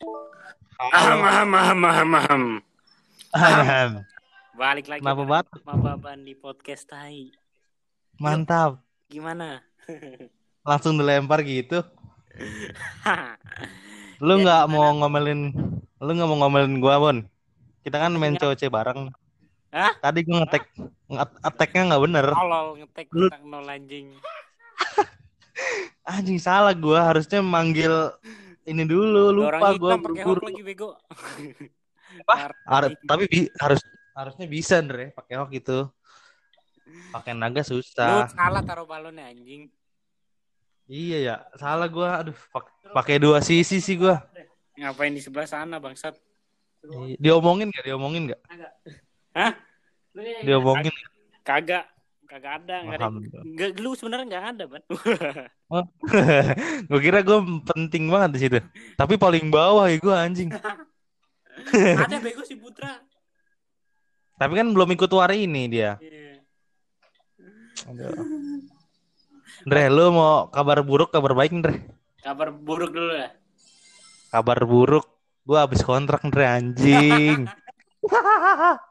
Aham, aham, aham, aham, aham. Ahem. Balik lagi Kenapa, Bat? Mababan di podcast Tai. Mantap. Gimana? Langsung dilempar gitu. Lu Ya, nggak mau ngomelin, lu nggak mau ngomelin gua, Bon? Kita kan main. COC bareng. Hah? Tadi gua ngetek, nge- attack-nya nggak bener. Tolol ngetek Lu- tentang nol anjing. Anjing salah gua, harusnya manggil ini dulu, lupa Orang gua hitam pakai buru-buru. hook lagi bego. Apa? Anjing. tapi bi- harus harusnya bisa Andre pakai hook itu. Pakai naga Lu susah. salah taruh balonnya anjing. Iya ya, salah gua. Aduh, pak- pakai dua sisi sih gua. Ngapain di sebelah sana bangsat? Diomongin nggak? Diomongin nggak? Hah? Diomongin. Kagak. Kagak ada. Nggak ada. Nggak, lu sebenarnya nggak ada, Ban. gue kira gue penting banget di situ. Tapi paling bawah ya gue anjing. ada bego si Putra. Tapi kan belum ikut hari ini dia. Iya. Aduh. Andre, lu mau kabar buruk, kabar baik, Andre? Kabar buruk dulu ya. Kabar buruk, gue habis kontrak, Andre, anjing.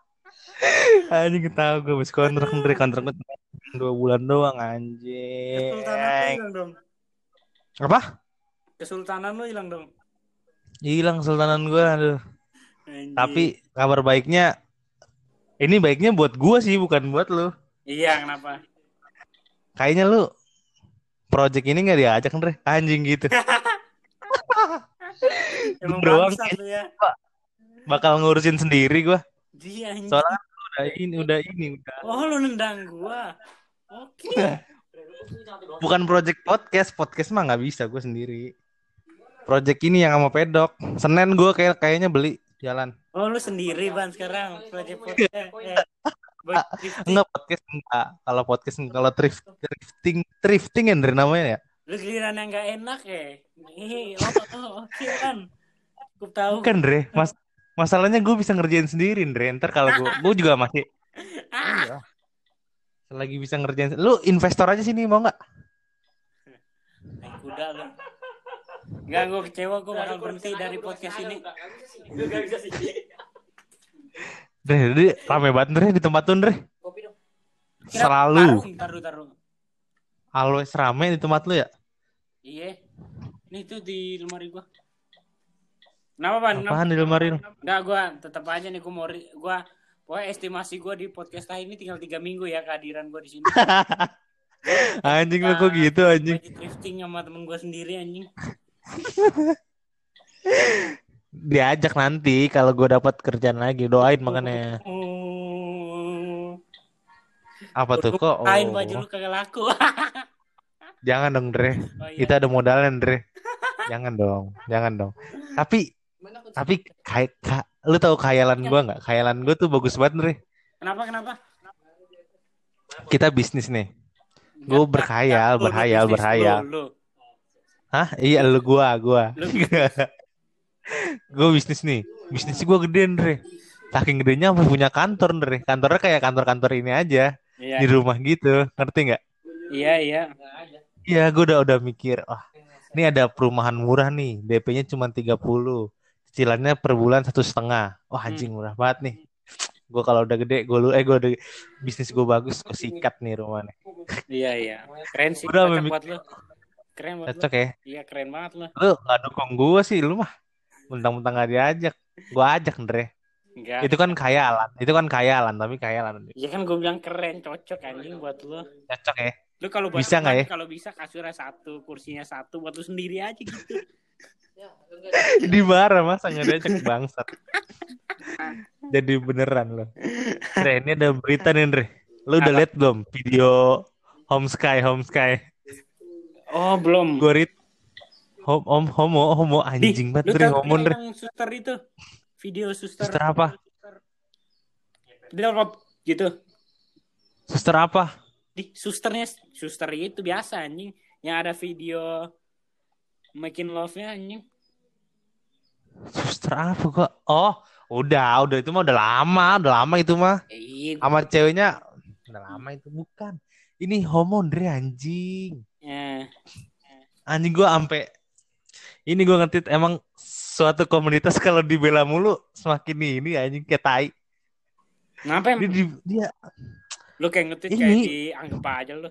anjing tahu gue habis kontrak, Andre, kontrak gue dua bulan doang, anjing. Kesultanan lu hilang dong. Apa? Kesultanan lu hilang dong. Hilang sultanan gue, aduh. Anjing. Tapi kabar baiknya, ini baiknya buat gue sih, bukan buat lu. Iya, kenapa? Kayaknya lu project ini nggak diajak Andre anjing gitu Emang doang ya. bakal ngurusin sendiri gua Dia anjing. soalnya lu udah ini udah ini udah Oh, lu nendang gua. Oke. bukan project podcast podcast mah nggak bisa gue sendiri project ini yang sama pedok Senin gue kayak kayaknya beli jalan Oh, lu sendiri ban sekarang project podcast. Eh, eh. Drifting. enggak podcast enggak kalau podcast enggak. kalau thrift thrifting thrifting ya Andre namanya ya Lu giliran yang gak enak ya. Ih, oh, oh, oke kan. Aku tahu. bukan Andre mas masalahnya gue bisa ngerjain sendiri Andre ntar kalau gue gue juga masih iya selagi bisa ngerjain lu investor aja sini mau nggak Naik kuda lu. Enggak, gue kecewa gue bakal berhenti dari podcast ini. Dre, Dre, rame banget Dre di tempat tuh Dre. Selalu. Taruh, taruh, taruh. Always rame di tempat lu ya. Iya. Ini tuh di lemari gua. Kenapa? Kenapa? Apaan di lemari? Enggak, gua tetap aja nih gua mau gua pokoknya estimasi gua di podcast ini tinggal tiga minggu ya kehadiran gua di sini. Anjing lu kok gitu anjing. Budget drifting sama temen gua sendiri anjing. Diajak nanti kalau gue dapat kerjaan lagi. Doain makanya. Oh. Apa tuh kok? Kain Oh. baju lu kagak laku. Jangan dong Dre. Oh, iya. Kita ada modalnya Dre. Jangan dong. Jangan dong. Tapi tapi kayak ka, lu tahu khayalan gua nggak? Khayalan gua tuh bagus banget Dre. Kenapa kenapa? Kita bisnis nih. Gua Nggak, berkhayal, lu, berkhayal, bisnis, berkhayal. Lu, lu. Hah? Iya lu gua, gua. Lu gue bisnis nih bisnis gue gede Andre saking gedenya sampai punya kantor Andre kantornya kayak kantor-kantor ini aja Iya, di rumah gitu ngerti nggak iya, iya. iya gue udah udah mikir wah ini ada perumahan murah nih DP-nya cuma 30 cicilannya per bulan satu setengah wah anjing murah banget nih gue kalau udah gede gue lu eh gue udah bisnis gue bagus gue sikat nih rumahnya Iya, iya. Keren sih, Udah, cocok buat lu. Keren buat lu. cocok ya Iya, keren banget lu. lu nggak dukung gue sih lu mah mentang-mentang gak diajak gue ajak Andre Enggak. itu kan khayalan itu kan khayalan tapi khayalan Iya kan gue bilang keren, cocok anjing buat lu. cocok ya Lu kalau Bisa nggak ya? Kalau bisa kasurnya satu, kursinya satu buat lu sendiri aja gitu. Di marah masa diajak bangsat. Jadi beneran loh. Dre, ini ada berita nih Dre. Lu udah liat belum video Home Sky Home Sky? Oh, belum. Gue read Home Homo Homo anjing banget tahu Homo yang suster itu? Video suster. Suster apa? Dia gitu. Suster apa? Di susternya suster itu biasa anjing. Yang ada video making love-nya anjing. Suster apa kok? Oh, udah, udah itu mah udah lama, udah lama itu mah. Eh, iya, Sama ceweknya udah lama itu bukan. Ini Homo Dre anjing. Eh, Anjing gua ampe ini gua ngetit emang suatu komunitas kalau dibela mulu semakin ini anjing kayak tai. Kenapa Dia, emang? di- dia Lu kayak Ini. kayak dianggap aja lu.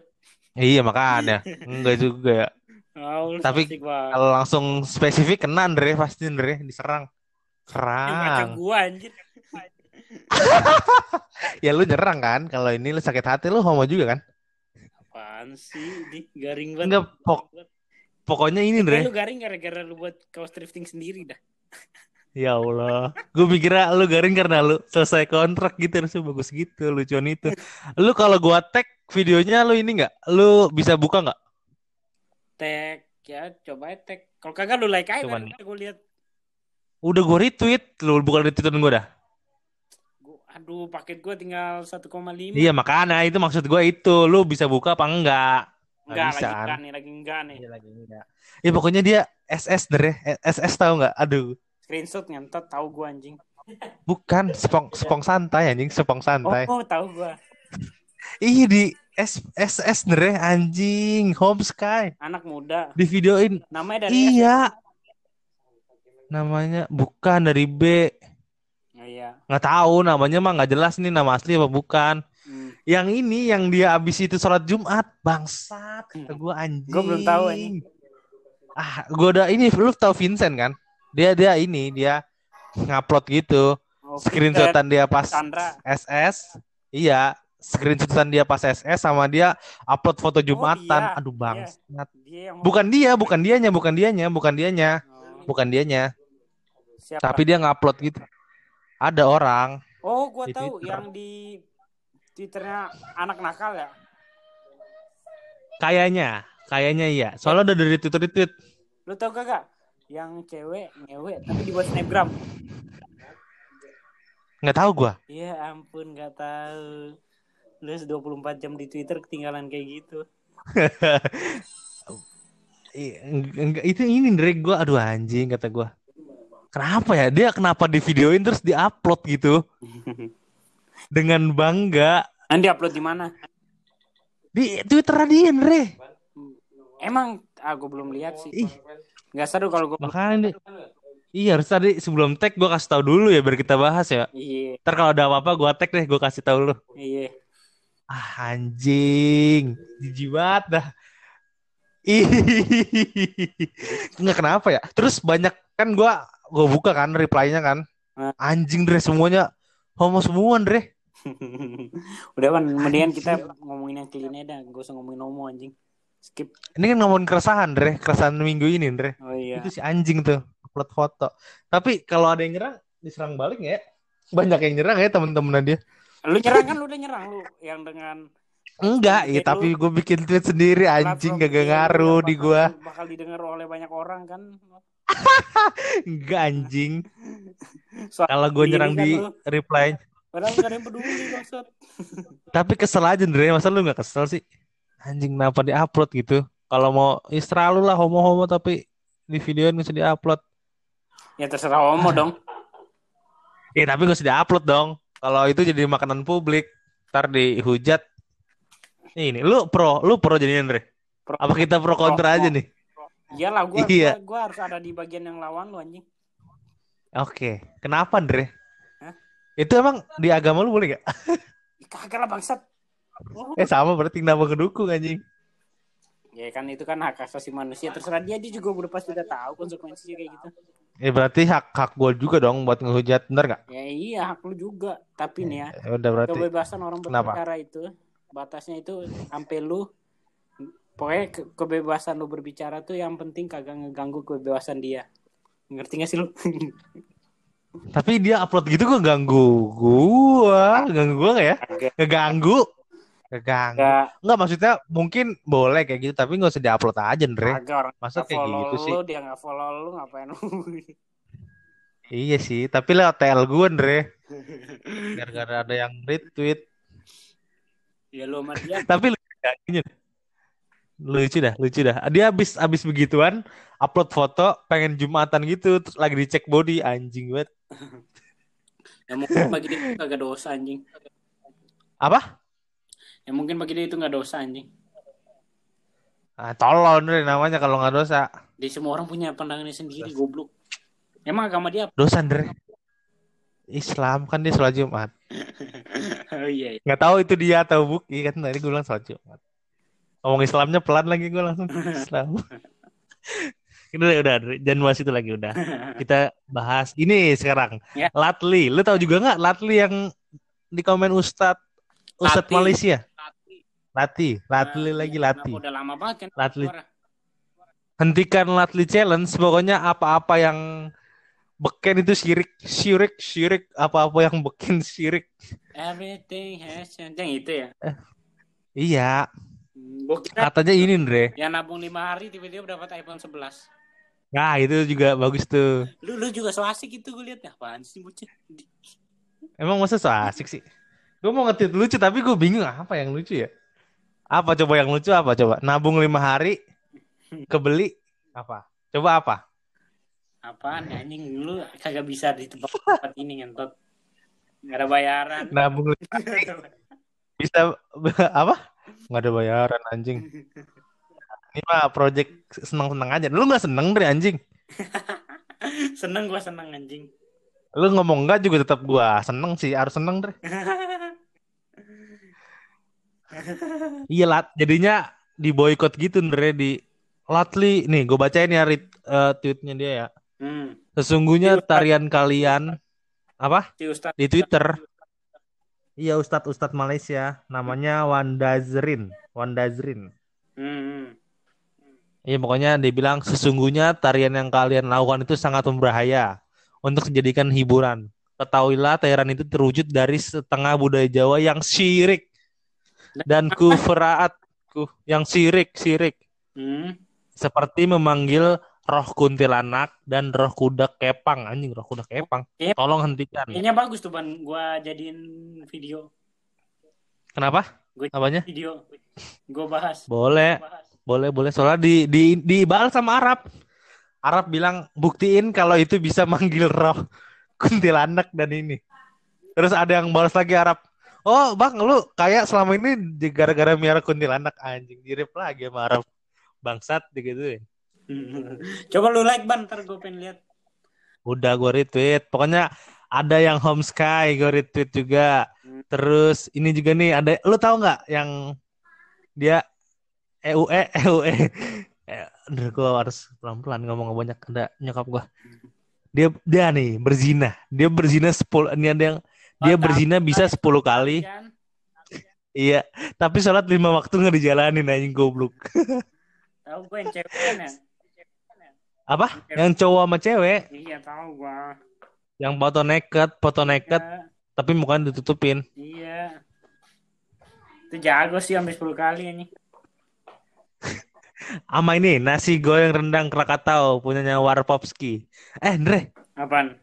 iya makanya enggak juga ya. Oh, Tapi. Kalau langsung spesifik kena Andre pasti Andre diserang. Serang. gua anjir. Ya lu nyerang kan? Kalau ini lu sakit hati lu homo juga kan? Apaan sih? Di garing banget. Enggak pok pokoknya ini Andre. lu garing gara-gara lu buat kaos thrifting sendiri dah. Ya Allah. Gue mikirnya lu garing karena lu selesai kontrak gitu harusnya bagus gitu lucuan itu. Lu kalau gua tag videonya lu ini nggak? Lu bisa buka nggak? Tag ya coba tag. Kalau kagak lu like aja Cuman- kan gue lihat. Udah gua retweet, lu bukan retweetan gua dah. Gua, aduh paket gua tinggal 1,5. Iya makanya itu maksud gua itu. Lu bisa buka apa enggak? Enggak bisa, lagi kan? enggak nih, lagi enggak nih. Iya lagi enggak. Ya pokoknya dia SS deh. SS tahu nggak? Aduh. Screenshot ngentot tahu gua anjing. Bukan sepong sepong santai anjing, sepong Oh, santai. oh tahu gua. Ih di S SS deh anjing, Home Sky. Anak muda. Di videoin. Namanya dari S. Iya. Namanya bukan dari B. Oh, iya. Nggak tahu namanya mah nggak jelas nih nama asli apa bukan. Hmm. Yang ini yang dia abis itu sholat Jumat, bangsat. Kata gua anjing. Gua belum tahu ini. Ah, gua udah ini lu tahu Vincent kan? Dia dia ini dia ngupload gitu. Oh, Screenshotan dia pas Chandra. SS. Iya, screenshotan dia pas SS sama dia upload foto Jumatan. dia. Aduh bangsat. Dia yang Bukan dia, bukan dianya, bukan dianya, bukan dianya, Oh, bukan dianya. siapa? Tapi dia ngupload gitu. Ada orang. Oh, gua tahu Twitter. yang di Twitternya anak nakal ya. Kayaknya, kayaknya iya. Soalnya udah dari Twitter tweet. Lu tau kagak? Yang cewek ngewe tapi dibuat snapgram. Nggak tahu gua. Ya ampun nggak tahu. Lu 24 jam di Twitter ketinggalan kayak gitu. Iya, eng- enggak itu ini dari gua. Aduh anjing kata gua. Kenapa ya? Dia kenapa di videoin terus diupload gitu dengan bangga Nanti upload di mana? di Twitter dia, Andre. Emang aku belum lihat sih. Ih, Nggak seru kalau gua makanya dia- Iya harus tadi sebelum tag gua kasih tahu dulu ya biar kita bahas ya. Iya, Ntar kalau ada apa-apa gua tag deh, gua kasih tahu lu. iya. Ah, anjing, jijik banget dah. Ih, nggak kenapa ya? Terus banyak kan gua gua buka kan reply-nya kan. Hah? Anjing Dre semuanya homo semua Dre. Udah kan, kemudian kita ngomongin yang clean aja dah. Gak usah ngomongin homo anjing. Skip. Ini kan ngomongin keresahan Dre, keresahan minggu ini Dre. Oh iya. Itu si anjing tuh upload foto. Tapi kalau ada yang nyerang diserang balik ya? Banyak yang nyerang ya temen-temennya dia. Lu nyerang kan lu udah nyerang lu yang dengan Enggak, ya tapi gue bikin tweet sendiri anjing gak dia ngaruh yang di gua. Bakal didengar oleh banyak orang kan. Enggak anjing. Kalau gue diri nyerang kan di lu. reply. Padahal gak ada yang peduli maksud. Tapi kesel aja Andre, masa lu gak kesel sih? Anjing kenapa di-upload gitu? Kalau mau istra lu lah homo-homo tapi di videoin usah di-upload. Ya terserah homo dong. Ya tapi gak usah di-upload dong. Kalau itu jadi makanan publik, ntar dihujat. Ini, lu pro, lu pro jadi Andre. Pro- Apa kita pro kontra Pro- aja nih? Iyalah gua, Iya. gua gua harus ada di bagian yang lawan lu anjing. Oke, kenapa Andre? Hah? Itu emang di agama lu boleh gak? Kagak lah bangsat. Oh. Eh sama berarti kenapa kedukung anjing? Ya kan itu kan hak asasi manusia terserah dia dia juga udah pasti udah tahu konsekuensinya kayak gitu. Ya berarti hak hak gue juga dong buat ngehujat, bener gak? Ya iya hak lu juga. Tapi nih ya, Ya udah berarti. kebebasan orang Kenapa? berbicara itu batasnya itu sampai lu pokoknya ke- kebebasan lu berbicara tuh yang penting kagak ngeganggu kebebasan dia. Ngerti gak sih lu? Tapi dia upload gitu gue ganggu gua, ganggu gua gak ya? Ngeganggu. Ngeganggu. Kagak Enggak maksudnya mungkin boleh kayak gitu tapi nggak usah diupload aja Andre. Masa kayak gitu sih? lu, dia nggak follow lu ngapain lu? Iya sih, tapi lewat TL gue Andre. Gara-gara ada yang retweet. ya lu sama dia Tapi lucu lucu dah, lucu dah. Dia abis abis begituan upload foto pengen jumatan gitu terus lagi dicek body anjing banget. ya mungkin bagi dia kagak dosa anjing. Apa? Ya mungkin bagi dia itu nggak dosa anjing. Ah, tolol Andre namanya kalau nggak dosa. Di semua orang punya pandangannya sendiri goblok. Emang agama dia apa? Dosa Andre. Islam kan dia sholat Jumat. oh iya. iya. Nggak tahu itu dia atau buki kan tadi gue bilang sholat Jumat. Ngomong Islamnya pelan lagi gue langsung Islam. Ini udah, udah, jangan bahas itu lagi udah. Kita bahas ini sekarang. Ya. Latli, lu tahu juga nggak Latli yang di komen Ustadz Lati. Malaysia? Lati, Latli Ah, lagi iya, Lati. Udah lama banget kan. Latli. suara? Hentikan Latli challenge. Pokoknya apa-apa yang beken itu syirik, syirik, syirik. Apa-apa yang beken syirik. Everything has changed. Yang itu ya. Iya, Hmm, Gua kira katanya ini Andre. yang nabung lima hari tiba-tiba dapat iPhone 11. Nah itu juga bagus tuh. Lu lu juga so asik itu gue lihat apaan sih bocah. Emang masa so asik sih? Gue mau ngetit lucu tapi gue bingung apa yang lucu ya? Apa coba yang lucu apa coba? Nabung lima hari, kebeli apa? Coba apa? Apaan ya anjing lu kagak bisa di tempat-tempat ini ngentot. Gak ada bayaran. Nabung lima hari bisa apa? Nggak ada bayaran anjing. Ini mah project seneng-seneng aja. Lu nggak seneng dari anjing? seneng gua seneng anjing. Lu ngomong enggak juga tetap gua seneng sih. Harus seneng deh. Iya lat. Jadinya di boykot gitu Ndre di Latli. Nih gue bacain ya rit, eh, tweetnya dia ya. hmm. Sesungguhnya tarian kalian apa Si Ustaz di Twitter? Iya Ustadz Ustadz Malaysia namanya Wandazrin, Wandazrin. Hmm, hmm. Iya pokoknya dia bilang sesungguhnya tarian yang kalian lakukan itu sangat berbahaya untuk dijadikan hiburan. Ketahuilah tarian itu terwujud dari setengah budaya Jawa yang syirik dan kufraat ku- yang syirik syirik Hmm. seperti memanggil roh kuntilanak dan roh kuda kepang anjing roh kuda kepang. Yep. Tolong hentikan. Kayaknya bagus tuh ban gua jadiin video. Kenapa? Gue Apanya? video. Gua bahas. Boleh. Bahas. Boleh, boleh. Soalnya di di dibalas sama Arab. Arab bilang buktiin kalau itu bisa manggil roh kuntilanak dan ini. Terus ada yang balas lagi Arab. Oh, Bang, lu kayak selama ini gara-gara miara kuntilanak anjing. Dirip lagi sama Arab. Bangsat digituin. Coba lu like ban ntar gue pengen lihat. Udah gue retweet. Pokoknya ada yang home sky gue retweet juga. Hmm. Terus ini juga nih ada lu tahu nggak yang dia EUE EUE Eh, gue harus pelan-pelan ngomong banyak ada nyokap gue. Dia dia nih berzina. Dia berzina 10 ini ada yang dia Oh, berzina bisa 10 kali. Kan? Iya, tapi sholat lima waktu nggak dijalanin anjing goblok. Tahu gue yang cewek kan ya? Apa? Yang cowok sama cewek, Iya tahu gua. yang foto naked, foto naked Iya, tapi mukanya ditutupin. iya. Itu jago sih sampai 10 kali ini. Sama ini nasi goreng rendang Krakatau punyanya Warpopski. Eh, Andre, Apaan?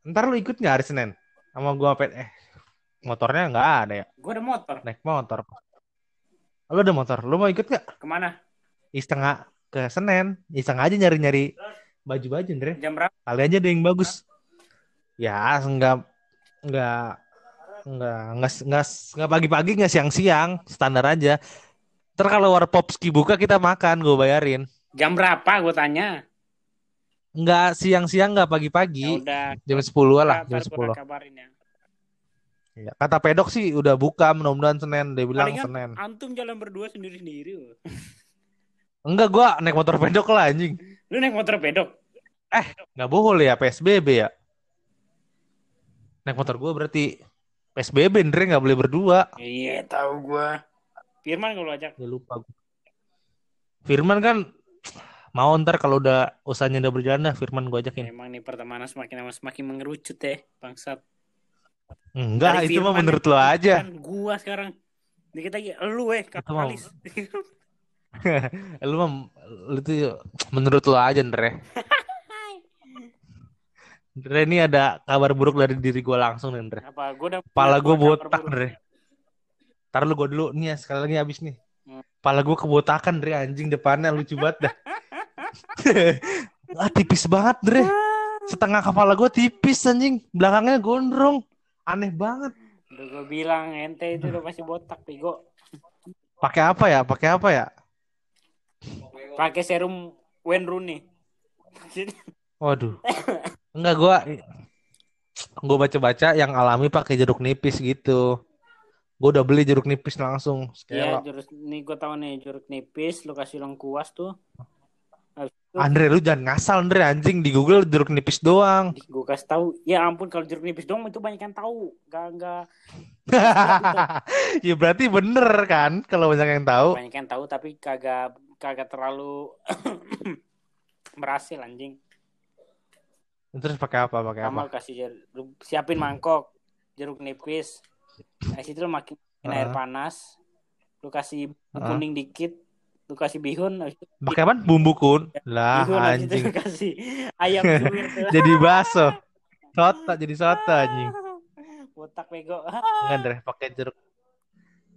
ntar lu ikut nggak hari Senin? Sama gua pet eh motornya nggak ada ya? Gue ada motor. Naik motor. Lu ada motor, lu mau ikut nggak? Ke mana? Iseng nggak ke Senen, iseng aja nyari-nyari baju-baju, Andre. Jam berapa? Kali aja ada yang bagus. Ya, enggak enggak enggak enggak enggak, enggak pagi-pagi enggak siang-siang, standar aja. Ntar kalau Warpopski buka kita makan, gue bayarin. Jam berapa gue tanya? Enggak siang-siang, enggak Ya pagi-pagi. udah. Jam 10 lah, jam ntar gua 10. kabarin ya. Iya. Kata pedok sih udah buka, mudah-mudahan Senin. Dia bilang Palingan Senin. Antum jalan berdua sendiri-sendiri. Enggak, gua naik motor pedok lah anjing. Lu naik motor pedok? Enggak boleh ya, PSBB ya. Naik motor gua berarti PSBB, Andre nggak boleh berdua. Iya tahu gua. Firman kalau ajak. Ya lupa gua. Firman kan mau ntar kalau udah usahanya udah berjalan dah Firman gua ajakin. Emang nih pertemanan semakin lama semakin mengerucut ya, bangsat. Enggak, Dari itu mah menurut lo aja. Kan gua sekarang. Dikit lagi lu eh kapitalis. lu mah lu tuh menurut lo aja, Andre. Andre ini ada kabar buruk dari diri gua langsung, nih. Apa gua udah punya gue botak. Andre. Ntar lu gue dulu nih ya, sekali lagi habis nih. Hmm. Kepala gue kebotakan, Dre, anjing depannya lucu banget dah. ah, tipis banget, Dre. Setengah kepala gue tipis, anjing. Belakangnya gondrong. Aneh banget. Udah gua bilang ente itu udah pasti botak bego. Pakai apa ya? Pakai apa ya? Pakai serum Wayne Rooney. Waduh. Enggak gua gua baca-baca yang alami pakai jeruk nipis gitu. Gua udah beli jeruk nipis langsung. Iya, jeruk nih gue tahu nih jeruk nipis, lu kasih lengkuas tuh. Andre lu jangan ngasal Andre anjing di Google jeruk nipis doang. gue kasih tahu, ya ampun kalau jeruk nipis dong itu banyak yang tahu, gak gak ya berarti bener kan kalau banyak yang tahu. banyak yang tahu tapi kagak kagak terlalu berhasil anjing. Terus pakai apa? Pakai apa? Kasih jer- lu siapin mangkok jeruk nipis. Nah, situ lu makin air Heeh. panas. Lu kasih Heeh. kuning dikit, lu kasih bihun, Pakai apa? Bumbu kun. Lah bihun anjing. lu kasih ayam. Jadi bakso. Soto jadi soto anjing. Botak bego. Enggak Andre pakai jeruk.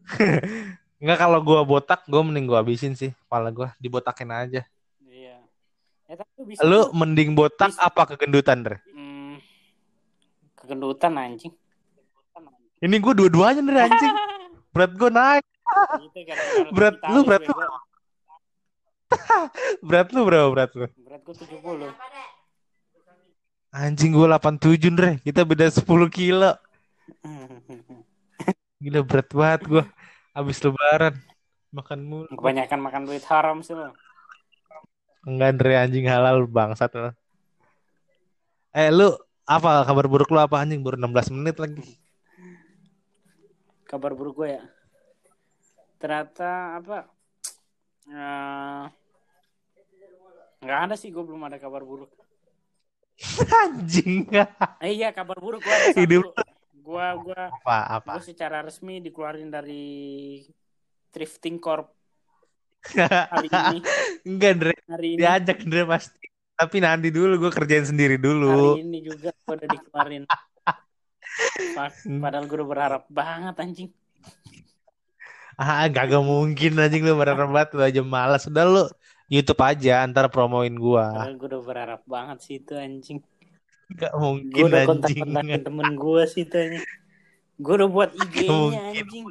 Enggak kalau gua botak gua mending gua habisin sih kepala gua dibotakin aja. Iya. Ya tapi lu bisa Lu mending botak Bisa. apa kegendutan, Andre? hmm, kegendutan anjing. Ini gua dua-duanya Andre anjing. Berat gua naik. Berat lu, berat lu. Berat lu berapa berat lu? Berat gua 70. Anjing gua 87, Andre. Kita beda 10 kilo. Gila berat banget gua. Habis lebaran makan mulu. Kebanyakan makan duit haram sih lu. Enggak Andre anjing halal bangsat lu. Eh lu apa kabar buruk lu apa anjing baru 16 menit lagi. Kabar buruk gue ya. Ternyata apa? eh, nggak ada sih gue belum ada kabar buruk. anjing. Eh, iya kabar buruk gue ada satu. Gua gua Apa apa? gua secara resmi dikeluarin dari Thrifting Corp hari ini. Enggak Andre. Hari ini. Diajak Andre pasti. Tapi nanti dulu gue kerjain sendiri dulu. Hari ini juga gue udah dikeluarin. Fuck, Padahal gue udah berharap banget anjing. Ah, gak mungkin anjing lu berharap banget lu aja malas. Udah lu YouTube aja antar promoin gua. Padahal gue udah berharap banget sih itu anjing. Gak mungkin udah anjing. kontak-kontakin temen gue sih itu anjing. Gue udah buat IG-nya anjing.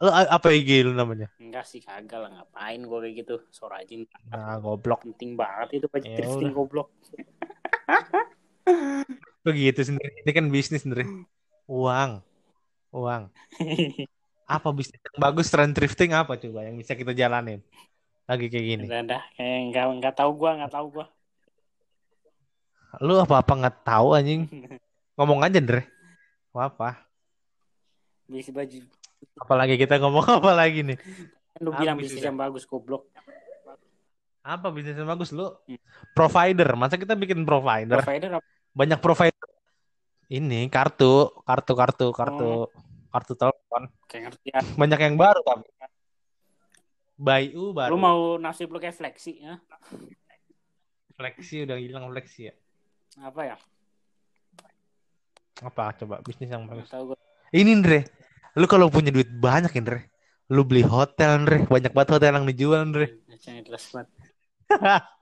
A- apa IG lu namanya? Enggak sih kagak lah ngapain gue kayak gitu. Sorajin Nah, goblok. penting banget itu pasti Ya thrifting udah. goblok. Lu gitu sendiri. Ini kan bisnis sendiri. Uang. Uang. Apa bisnis yang bagus tren thrifting apa coba yang bisa kita jalanin? Lagi kayak gini. Udah dah kayak enggak enggak tahu gue enggak tahu gue. Lu apa-apa nggak tahu anjing. Ngomong aja, Andre. Apa? Beli baju Apalagi kita ngomong apa lagi nih? kan lu bilang bisnis udah. yang bagus goblok. Apa bisnis yang bagus lu? Provider. Masa kita bikin provider? Provider apa? Banyak provider. Ini kartu, kartu, kartu, kartu, kartu telepon. Kayak ngerti ya. Banyak yang baru tapi. Bayu baru. Lu mau nasib lu kayak fleksi ya? Flexi udah hilang flexi ya. Apa ya? Apa coba bisnis yang bagus? tahu gue. Ini Andre. Lu kalau punya duit banyak Andre. Lu beli hotel Andre. Banyak banget hotel yang dijual Andre.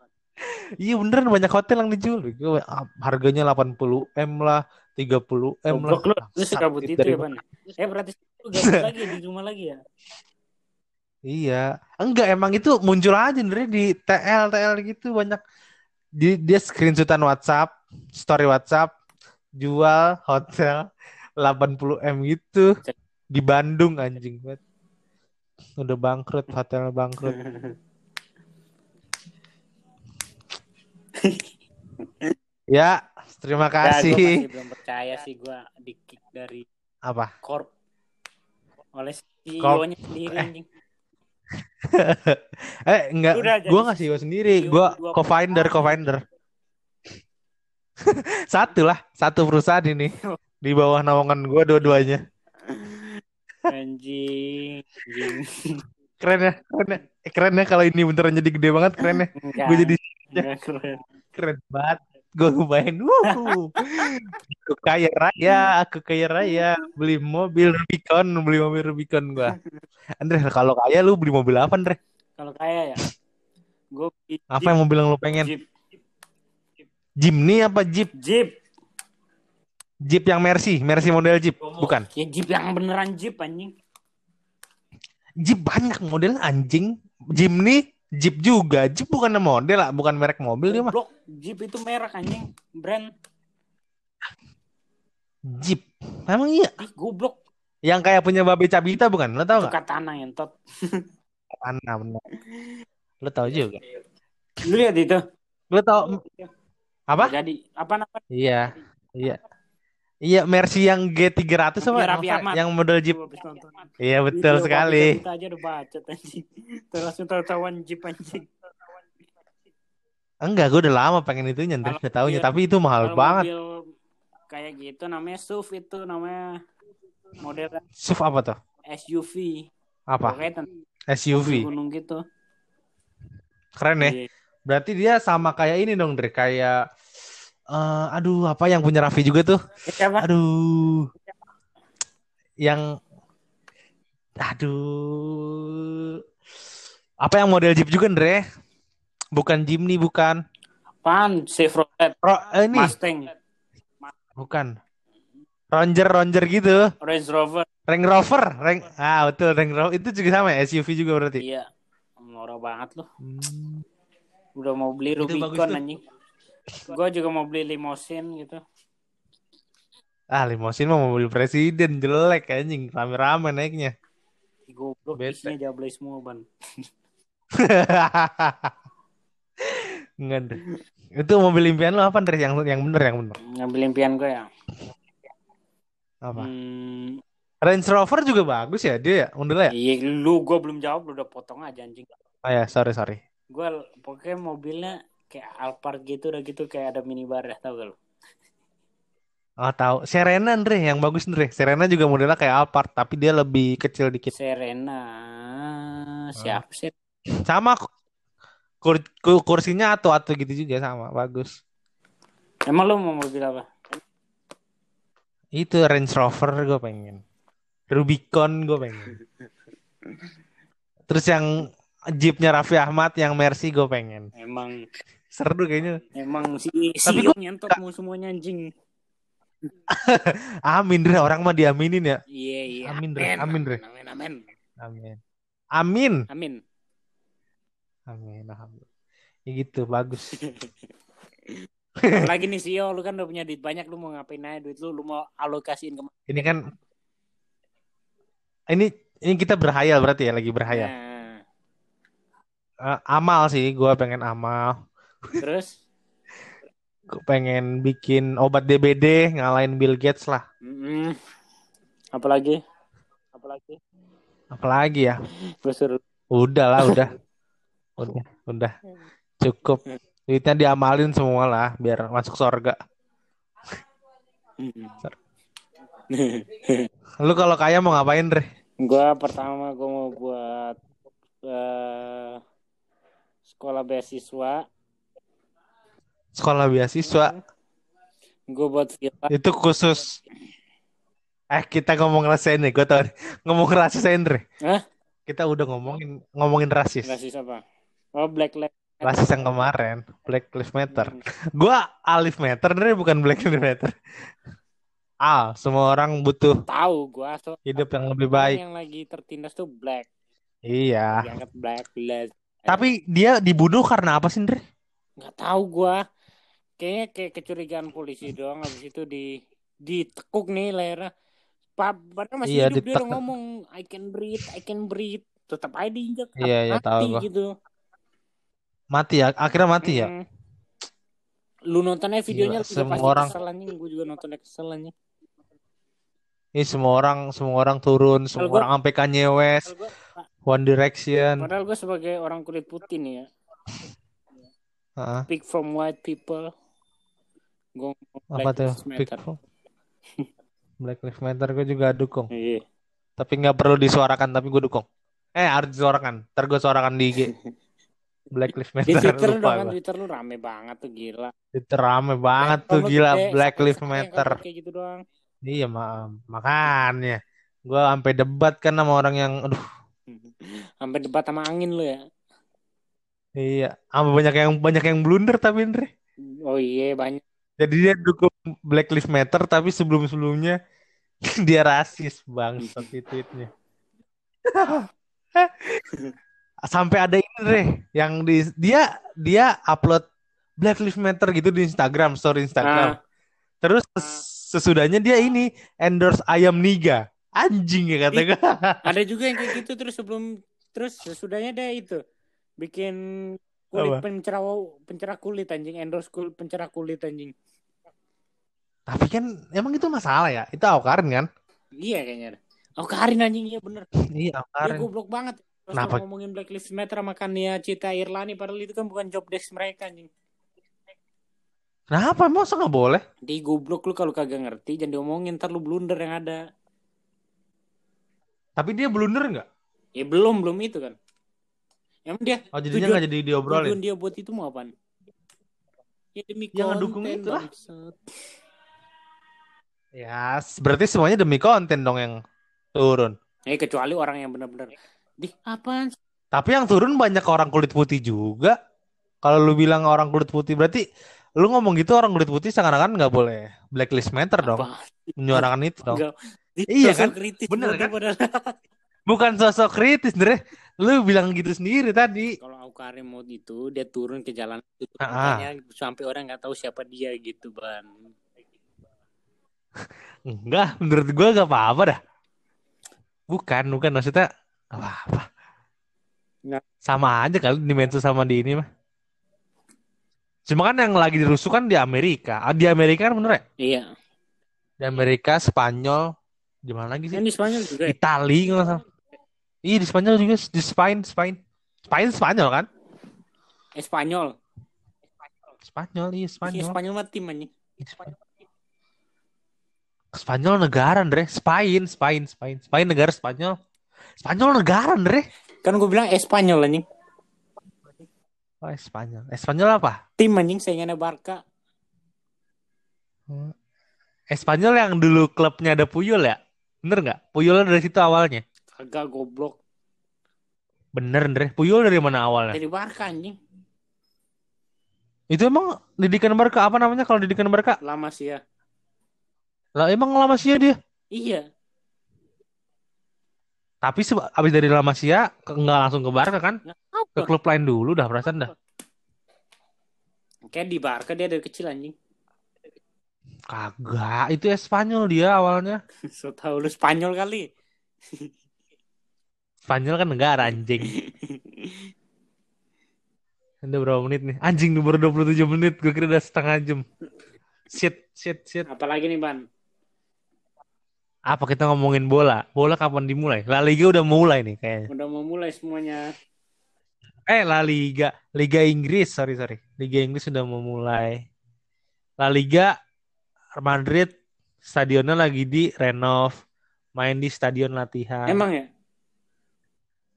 Iya beneran banyak hotel yang dijual. Gua, Harganya 80 M lah, 30 M lah. Lu, segabut duit itu ya? Eh berarti lu gabut lagi di rumah lagi ya? Iya, enggak emang itu muncul aja Andre di TL TL gitu banyak di dia screenshotan WhatsApp, story WhatsApp, jual hotel 80 M gitu di Bandung anjing banget. Udah bangkrut, hotel bangkrut. Ya, terima kasih. masih belum percaya sih gue di dari Apa? Corp oleh. CEO-nya sendiri Eh. anjing. Eh, enggak, gua nggak CEO sendiri, dua co-founder, co-founder. Satu lah, satu perusahaan ini di bawah naungan gua dua-duanya. Anjing. Keren ya, keren ya. Eh, keren ya kalau ini beneran jadi gede banget, keren ya. Gue jadi enggak keren. keren banget. Gue wuh, aku kaya raya, aku kaya raya, beli mobil Rubicon, beli mobil Rubicon gua. Andre, kalau kaya lu beli mobil apa, Andre? Kalau kaya ya, gue Apa yang mobil yang lu pengen? Jeep. Jimny apa Jeep? Jeep. Jeep yang Mercy, Mercy model Jeep, bukan? Ya Jeep yang beneran Jeep anjing. Jeep banyak model anjing. Jimny, Jeep juga. Jeep bukan model lah, bukan merek mobil dia mah. Goblok, Jeep itu merek anjing, brand. Jeep. Emang iya. Ih, goblok. Yang kayak punya Babe Cabita bukan? Lo tau gak? katana entot. Mana bener. Lo tau juga. Lu lihat itu. Lo tau apa? Jadi apa namanya? Iya. Iya. Iya, Mercy yang G300 sama Biar Raffi? Ahmad. yang model Jeep. Nonton. Iya, betul Video sekali. Babe Cabita aja udah bacot anjing. Terus tahu-tahuan Jeep anjing. Enggak, gue udah lama pengen itu Kalau udah mobil- tapi itu mahal Kalau banget. mobil kayak gitu namanya SUV itu namanya model SUV apa tuh? SUV. Apa? SUV. gunung gitu. Keren ya. Iya. Berarti dia sama kayak ini dong, Dre. Kayak eh aduh, apa yang punya Raffi juga tuh? Siapa? Aduh. Yang aduh. Apa yang model Jeep juga, Dre? Bukan Jimny, bukan. Apaan? Chevrolet, Ro eh, ini Mustang, bukan. Ranger Ranger gitu. Range Rover. Range Rover, Range Ah, betul Range Rover. Itu juga sama ya, SUV juga berarti. Iya. Norak banget loh. Hmm. Udah mau beli Rubicon anjing. Gue juga mau beli limousine gitu. Ah, limosin mah mobil presiden jelek anjing, rame-rame naiknya. Goblok Bete. isinya jablay semua ban. Enggak deh. Itu mobil impian lo apa Dre? Yang yang bener yang bener. Ngambil impian gue ya. Apa? Hmm, Range Rover juga bagus ya dia ya, modelnya ya? iya lu gue belum jawab lu udah potong aja anjing. Oh ya, sorry sorry. Gue pokoknya mobilnya kayak Alphard gitu udah gitu kayak ada minibar ya tau gak lu? Oh tahu. Serena Andre yang bagus Andre. Serena juga modelnya kayak Alphard tapi dia lebih kecil dikit. Serena siapa sih? Sama kur- kur- kursinya atau-atau gitu juga sama, bagus. Emang lu mau mobil apa? Itu Range Rover gue pengen. Rubicon gue pengen. Terus yang Jeepnya Raffi Ahmad yang Mercy gue pengen. Emang Seru kayaknya. emang si Tapi si gua- nyentot mau semuanya anjing. Amin Dre, orang mah diaminin ya. Iya iya. Amin, Dre. Amin, Dre. Amin amin. Amin. Amin. Amin. Amin. Alhamdulillah. Ya gitu, bagus. Apalagi nih Sio, lu kan udah punya duit banyak, lu mau ngapain aja duit lu, lu mau alokasiin ke mana? Ini kan ini ini kita berhayal berarti ya, lagi berhayal. Nah, Eh, amal sih, gue pengen amal. Terus, Gue pengen bikin obat DBD ngalahin Bill Gates lah. mm, apalagi, apalagi, Apalagi ya? gue suruh. Udah lah, udah. Udah, udah. Cukup. Duitnya diamalin semua lah biar masuk surga. Lu kalau kaya mau ngapain, Dre? gua pertama gua mau buat eh, sekolah beasiswa, Sekolah beasiswa gua buat villa, itu khusus Eh kita ngomong rasain nih, gue tau nih. Ngomong rasain Dre. Hah? Kita udah ngomongin ngomongin rasis. rasis apa? Oh Black Lives Rasis yang kemarin, Black Lives Matter. Gua Alif Matter Dre, bukan Black Lives Matter. Al, semua orang butuh Tahu gua so hidup yang lebih baik. yang lagi tertindas tuh Black, Iya. diangkat Black Lives. Tapi dia dibunuh karena apa sih, Dre? nggak tahu gua kayaknya kayak kecurigaan polisi doang habis itu di ditekuk nih lehernya Pa- padahal masih Iya, hidup dia udah ngomong I can breathe I can breathe tetap aja diinjak Iya, iya, mati tahu gua. gitu Mati ya, akhirnya mati ya. Mm. lu nontonnya videonya Gila, semua pasti orang- kesel anjing gue juga nontonnya kesel anjing Ini semua orang, semua orang turun, semua gua- orang sampai Kanye West, gue One Direction. padahal gue sebagai orang kulit putih nih ya Heeh. speak from white people gue Apa tuh? Big Four. Black Lives Matter gue juga dukung. iya Tapi nggak perlu disuarakan, tapi gue dukung. Eh harus disuarakan. Ntar gue suarakan di IG. Black Lives di Matter Twitter lupa dong kan. Twitter lu rame banget tuh gila Twitter rame banget tuh gila gede, Black sampai Lives Matter. kayak gitu doang Iya ma makanya. Gue sampai debat kan sama orang yang aduh sampai debat sama angin lu ya iya, sama banyak yang banyak yang blunder tapi Andre. oh iya banyak Jadi dia dukung Black Lives Matter tapi sebelum-sebelumnya dia rasis bangsat di tweetnya. sampai ada ini deh yang di dia dia upload Black Lives Matter gitu di Instagram, story Instagram. Ah. Terus sesudahnya dia ini endorse ayam niga. Anjing ya kata. Ada juga yang kayak gitu terus sebelum terus sesudahnya dia itu bikin kulit Apa? pencerah pencerah kulit anjing endorse kul pencerah kulit anjing. Tapi kan emang itu masalah ya. Itu Awkarin kan? Iya kayaknya. Oh Karin anjing iya bener. Iya, Dia Awkarin. goblok banget. Terus Kenapa? ngomongin Black Lives Matter sama Kania Cita Irlani padahal itu kan bukan job desk mereka anjing. Kenapa masa nggak boleh? Di goblok lu kalau kagak ngerti jangan diomongin ntar lu blunder yang ada. Tapi dia blunder nggak? Ya belum belum itu kan. Emang dia Oh jadinya Tujuan- nggak jadi diobrolin. tujuan dia buat itu mau apaan? Ya demi Ya, ngedukung konten, itu lah. Ya, s- berarti semuanya demi konten dong yang turun. Eh kecuali orang yang benar-benar di apaan? sih? Tapi yang turun banyak orang kulit putih juga. Kalau lu bilang orang kulit putih berarti lu ngomong gitu orang kulit putih seakan-akan nggak boleh Black Lives Matter dong. Apa? Menyuarakan itu dong. Enggak. Iya kan? kritis Bener kan? padahal. Bukan sosok kritis, Dre. Lu bilang gitu sendiri tadi. Kalau Aukarin mau itu dia turun ke jalan itu Ah, ah. makanya sampai orang nggak tahu siapa dia gitu ban. Enggak, menurut gua gak apa-apa dah. Bukan, bukan maksudnya gak apa-apa. Nggak. Sama aja kali di Mensu sama di ini mah. Cuma kan yang lagi dirusuh kan di Amerika. Ah, Di Amerika kan bener ya? Iya. Di Amerika, Spanyol, di mana lagi sih? Di Spanyol juga ya? Itali nggak salah. Iya di Spanyol juga di Spain, Spain. Spain Spanyol kan? Eh, Spanyol. Spanyol, iya Iya, Spanyol. Spanyol mah tim anjing. Spanyol. Spanyol negara, Andre. Spain, Spain, Spain. Spain negara Spanyol. Spanyol negara, Andre. Kan gue bilang eh Spanyol anjing. Oh, Spanyol. Eh, Spanyol apa? Tim anjing saingannya Barca. Eh, Spanyol yang dulu klubnya ada Puyol ya? Bener nggak? Puyol dari situ awalnya. Kagak goblok. Bener, Andre. Puyol dari mana awalnya? Dari Barca anjing. Itu emang didikan Barca apa namanya kalau didikan Barca? Lama sih ya. Lah emang La Masia dia. Iya. Tapi abis dari La Masia ke- nggak langsung ke Barca kan? Nggak Ke apa. klub lain dulu dah perasaan dah. Kayak di Barca dia dari kecil anjing. Kagak, itu Espanyol dia awalnya. So tau lu Spanyol kali. Spanyol kan negara anjing. Udah berapa menit nih? Anjing nomor 27 menit. Gue kira udah setengah jam. Shit, shit, shit. Apalagi nih Ban? Apa kita ngomongin bola? Bola kapan dimulai? La Liga udah mulai nih kayaknya. Udah mau mulai semuanya. Eh, La Liga. Liga Inggris, sorry, sorry. Liga Inggris sudah mau mulai. La Liga, Madrid, stadionnya lagi di renov. Main di stadion latihan. Emang ya?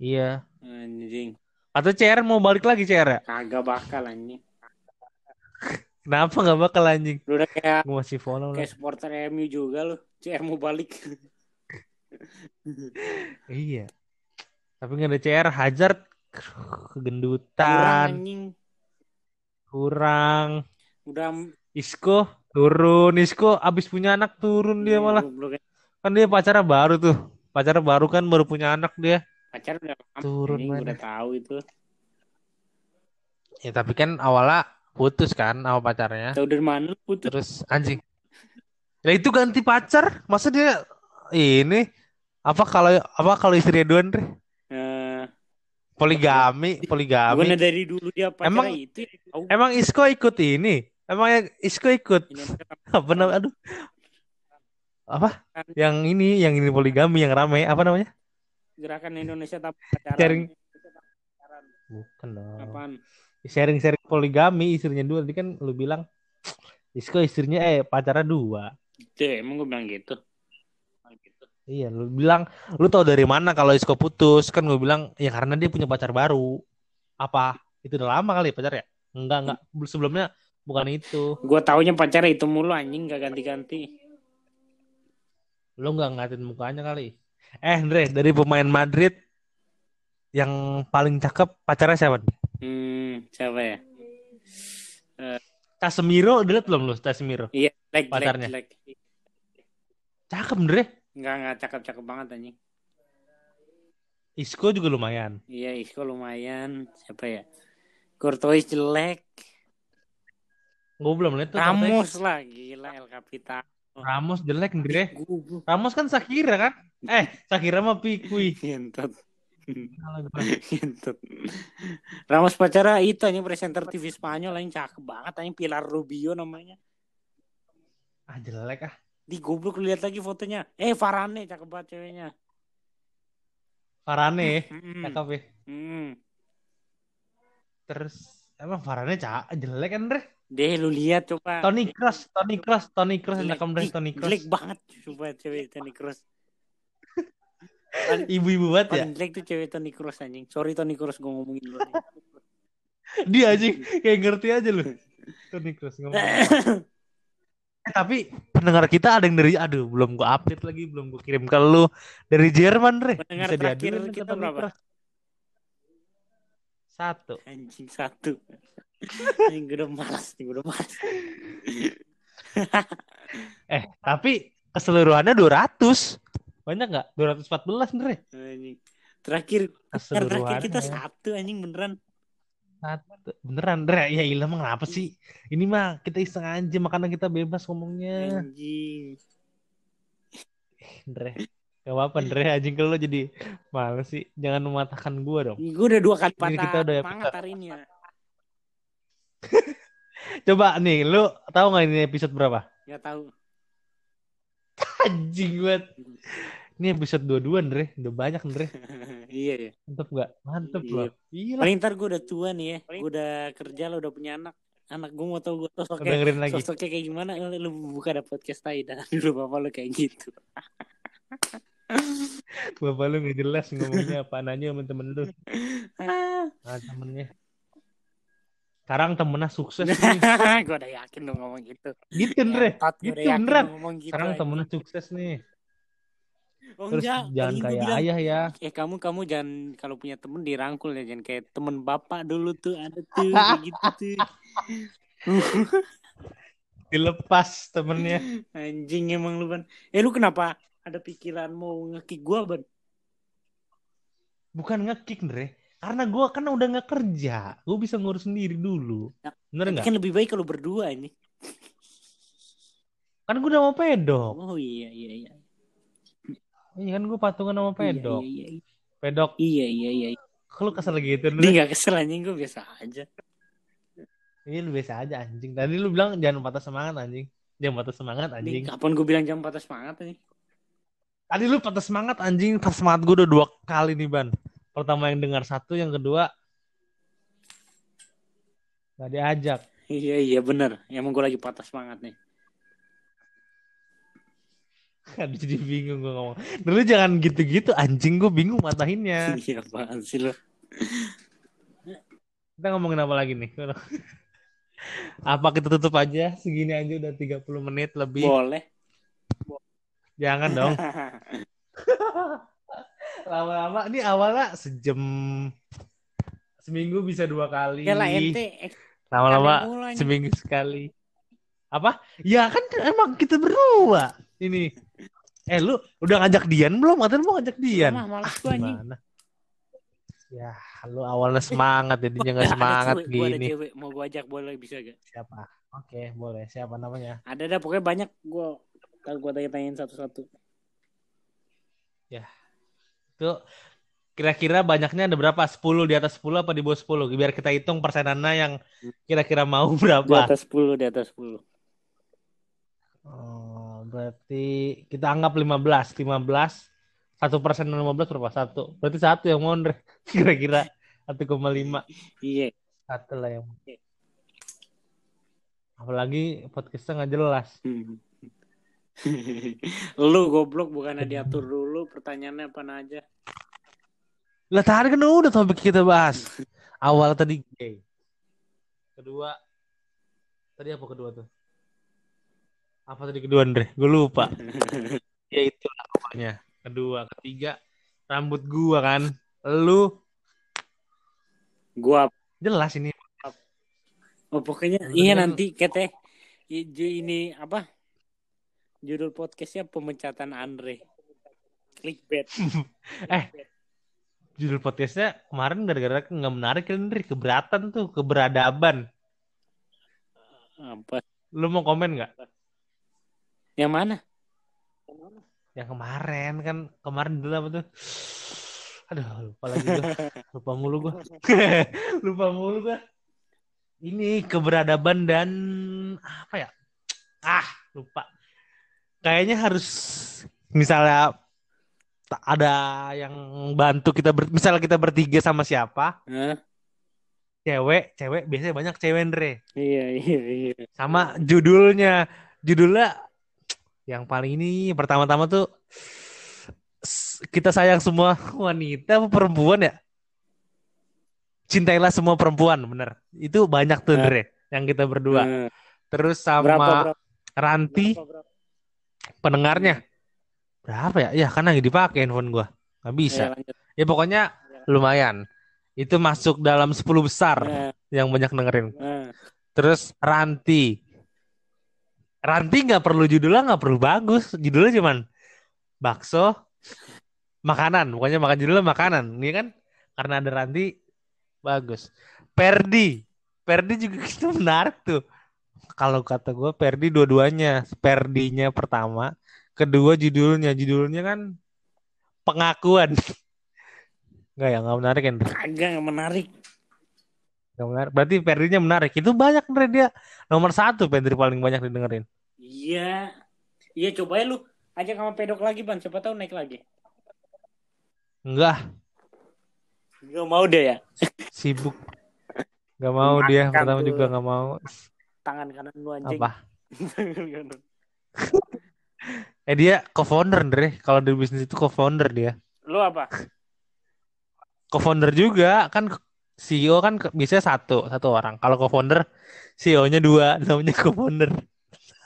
Iya. Anjing. Atau CR mau balik lagi CR ya? Kagak bakal anjing. Kenapa nggak bakal anjing? Lu udah kayak Gue masih follow lah. kayak supporter MU juga lu. CR mau balik. Iya. Tapi nggak ada CR, Hazard Kurang kegendutan, anjing. kurang. Udah Isco turun, Isco abis punya anak turun dia malah. Goblok. Kan dia pacarnya baru tuh. Pacarnya baru kan baru punya anak dia. Pacar udah Turun mana. udah tahu itu. Ya tapi kan awalnya putus kan sama pacarnya. Tahu dari mana putus? Terus anjing. Ya itu ganti pacar. Masa dia ini apa kalau apa kalau istrinya dua Andre? Eh, Poligami, poligami. dari dulu dia pacar Emang- itu. Tahu Emang Isco ikut ini? Emang yang Isco ikut apa namanya? Aduh. Apa? Yang ini, yang ini poligami yang rame apa namanya? Gerakan Indonesia tapi pacaran. Sharing. Bukan dong. Apaan? Sharing-sharing poligami istrinya dua. Tadi kan lu bilang Isco istrinya eh pacarnya dua. Tuh, emang gue bilang gitu. Gitu. Iya, lu bilang lu tahu dari mana kalau Isco putus? Kan gue bilang ya karena dia punya pacar baru. Apa? Itu udah lama kali ya pacar ya? Enggak, enggak. Sebelumnya bukan itu. Gue taunya pacarnya itu mulu anjing gak ganti-ganti. Lu nggak ngatin mukanya kali. Eh, Andre, dari pemain Madrid yang paling cakep pacarnya siapa? Hmm, siapa ya? Casemiro, udah liat belum lu Casemiro? Iya, like, Pacarnya. like, like. Cakep, Andre. Enggak, enggak cakep-cakep banget anjing. Isco juga lumayan. Iya, Isco lumayan. Siapa ya? Courtois jelek. Gue belum lihat tuh. Ramos lah, gila El Capitan. Ramos jelek Andre. Gugup. Ramos kan Sakira kan? Eh, Sakira mah Pikui. Ngentot. Ramos pacara itu hanya presenter TV Spanyol yang cakep banget hanya Pilar Rubio namanya. Ah jelek ah. Di goblok lihat lagi fotonya. Eh Varane cakep banget ceweknya. Varane, Mm-mm. cakep ya. Mm. Terus emang Varane cak jelek kan Andre? Deh lu lihat coba. Tony Cross, Tony Cross, Tony Cross yang Ih, Tony Cross. Jelek banget coba cewek Kroos. Paling, Ibu-ibu banget ya. jelek tuh cewek Toni Kroos anjing. Sorry Toni Kroos gue ngomongin lu. Dia aja kayak ngerti aja lu. Tony Cross ngomong. Eh, tapi pendengar kita ada yang dari aduh belum gua update lagi belum gua kirim ke lu dari Jerman Re Pendengar terakhir diaduin kita Tony berapa? Cross. satu Anjing satu. Anjing gue udah malas nih, gue udah malas. eh tapi keseluruhannya 200 banyak nggak? 214 Re Anjing. Terakhir terakhir kita satu anjing beneran. satu. Beneran Re ya ilah emang kenapa sih? Ini mah kita iseng aja makanya kita bebas ngomongnya. Anjing. Andre Gak apa-apa Andre anjing kalau jadi males sih jangan mematahkan gua dong. Gue udah dua kali Ini patah kita udah semangat hari ini ya. coba nih lu tahu nggak ini episode berapa Gak tahu. Anjing banget. Ini episode 22 Andre, udah banyak Andre. iya ya. Mantep gak? Mantep Iya. loh. Gila. Paling ntar gue udah tua nih ya. Gue udah kerja lo udah punya anak. Anak gue mau tau gue sosoknya. dengerin lagi. Sosoknya kayak gimana? Lu, lu buka ada podcast tai dah. Dulu bapak lu kayak gitu. Bapak lu gak jelas ngomongnya apa nanya sama temen lu. Ah. Nah, temennya. Sekarang temennya sukses nih. gue udah yakin lu ngomong gitu. Gitu Andre. Ngentot, gua Gitu ngomong gitu. Sekarang anjing. temennya sukses nih. Oh, Terus enggak. jangan kayak bilang, ayah ya. Eh kamu kamu jangan kalau punya temen dirangkul ya jangan kayak temen bapak dulu tuh ada tuh gitu tuh. Dilepas temennya. Anjing emang lu ban. Eh lu kenapa ada pikiran mau ngekick gua ban? Bukan ngekick Andre. Karena gua kan udah gak kerja. Gua bisa ngurus sendiri dulu. Ya, Bener Tapi gak? kan lebih baik kalau berdua ini. Kan gua udah mau pedok. Oh iya iya iya. Iya kan gua patungan sama pedok. Iya iya iya. Pedok. Iya iya iya. iya. Lu kesel gitu Andre? nggak kesel anjing gue biasa aja. Ini lu biasa aja anjing. Tadi lu bilang jangan patah semangat anjing. Jangan patah semangat Nih, anjing. kapan gue bilang jam patah semangat nih? Tadi lu patah semangat anjing. Patah semangat gue udah dua kali nih ban. Pertama yang dengar satu, yang kedua gak diajak. Iya iya bener. Emang gue lagi patah semangat nih. Aduh jadi bingung gue ngomong. Dulu jangan gitu-gitu anjing gue bingung matahinnya. Iya apaan sih lo? Kita ngomongin apa lagi nih? Apa kita tutup aja? Segini aja udah 30 menit lebih. Boleh. Jangan dong. Lama-lama ini awalnya sejam seminggu bisa dua kali. Ya lah ente. eh, Lama-lama seminggu sekali. Apa? Ya kan emang kita berdua ini. Eh lu udah ngajak Dian belum? Katanya mau ngajak Dian. Mah, malas Ah, gimana? Ya, lu awalnya semangat jadinya nggak Ada semangat ada gini. cewek mau gue ajak boleh bisa gak? Siapa? Oke, boleh. Siapa namanya? Ada dah pokoknya banyak gue Ntar gue tanya-tanyain satu-satu. Tuh kira-kira banyaknya ada berapa? 10 di atas 10 apa di bawah 10? Biar kita hitung persenannya yang kira-kira mau Di berapa. atas 10, di atas 10. Oh, berarti kita anggap 15. 15 satu persen dan 15 berapa? Satu. Berarti satu yang mau. Kira-kira 1,5. Iya. Satu lah yang Apalagi podcastnya nggak jelas. Hmm. Lu goblok bukannya diatur dulu pertanyaannya apa aja. Lah tadi kan udah topik kita bahas. Awal tadi gay. Kedua tadi apa kedua tuh? Apa tadi kedua Andre? Gue lupa. ya itu pokoknya. Kedua, ketiga rambut gua kan. Lu Gua jelas ini. oh, pokoknya iya nanti kete ini apa? Judul podcastnya pemecatan Andre. Clickbait. judul podcastnya kemarin gara-gara nggak menarik kan Dri keberatan tuh keberadaban. Apa? lu mau komen nggak? Yang mana? yang kemarin kan. Kemarin dulu apa tuh? Aduh lupa lagi gua. Lupa mulu gua. Lupa mulu gua. Ini keberadaban dan apa ya? Ah lupa kayaknya harus misalnya ada yang bantu kita ber, misalnya kita bertiga sama siapa? Hah? cewek cewek biasanya banyak cewek Andre. Iya, iya, iya. sama judulnya. Judulnya yang paling ini pertama-tama tuh kita sayang semua wanita apa perempuan ya? Cintailah semua perempuan bener. Itu banyak tuh Nah. Dre yang kita berdua. Nah, terus sama berapa, berapa? Ranti pendengarnya berapa ya ya kan lagi dipakai handphone gua nggak bisa Ya, lanjut. ya pokoknya lumayan itu masuk dalam 10 besar Nah, yang banyak dengerin nah. Terus Ranti. Ranti nggak perlu judulnya nggak perlu bagus. Judulnya cuman bakso, makanan. Pokoknya makan judulnya makanan. Ini kan karena ada Ranti bagus. Perdi. Perdi juga itu menarik tuh. Kalau kata gue Perdi dua-duanya. Perdinya pertama. Kedua judulnya. Judulnya kan pengakuan. Nggak ya, nggak menarik kan? Kagak nggak menarik. Nggak menarik. Berarti Perdinya menarik. Itu banyak Andre dia. Nomor satu Pedri paling banyak didengerin. Iya. Iya, coba ya lu ajak sama pedok lagi, Ban. Siapa tahu naik lagi. Enggak, Gak mau deh ya. sibuk. Gak mau dia. Makan Pertama tuh. juga gak mau. Tangan kanan lu anjing. Apa? Tangan kanan. Eh dia co-founder Andre. Kalau di bisnis itu co-founder dia. lu apa? Co-founder juga. Kan CEO kan biasanya satu. Satu orang. Kalau co-founder CEO-nya dua. Namanya co-founder.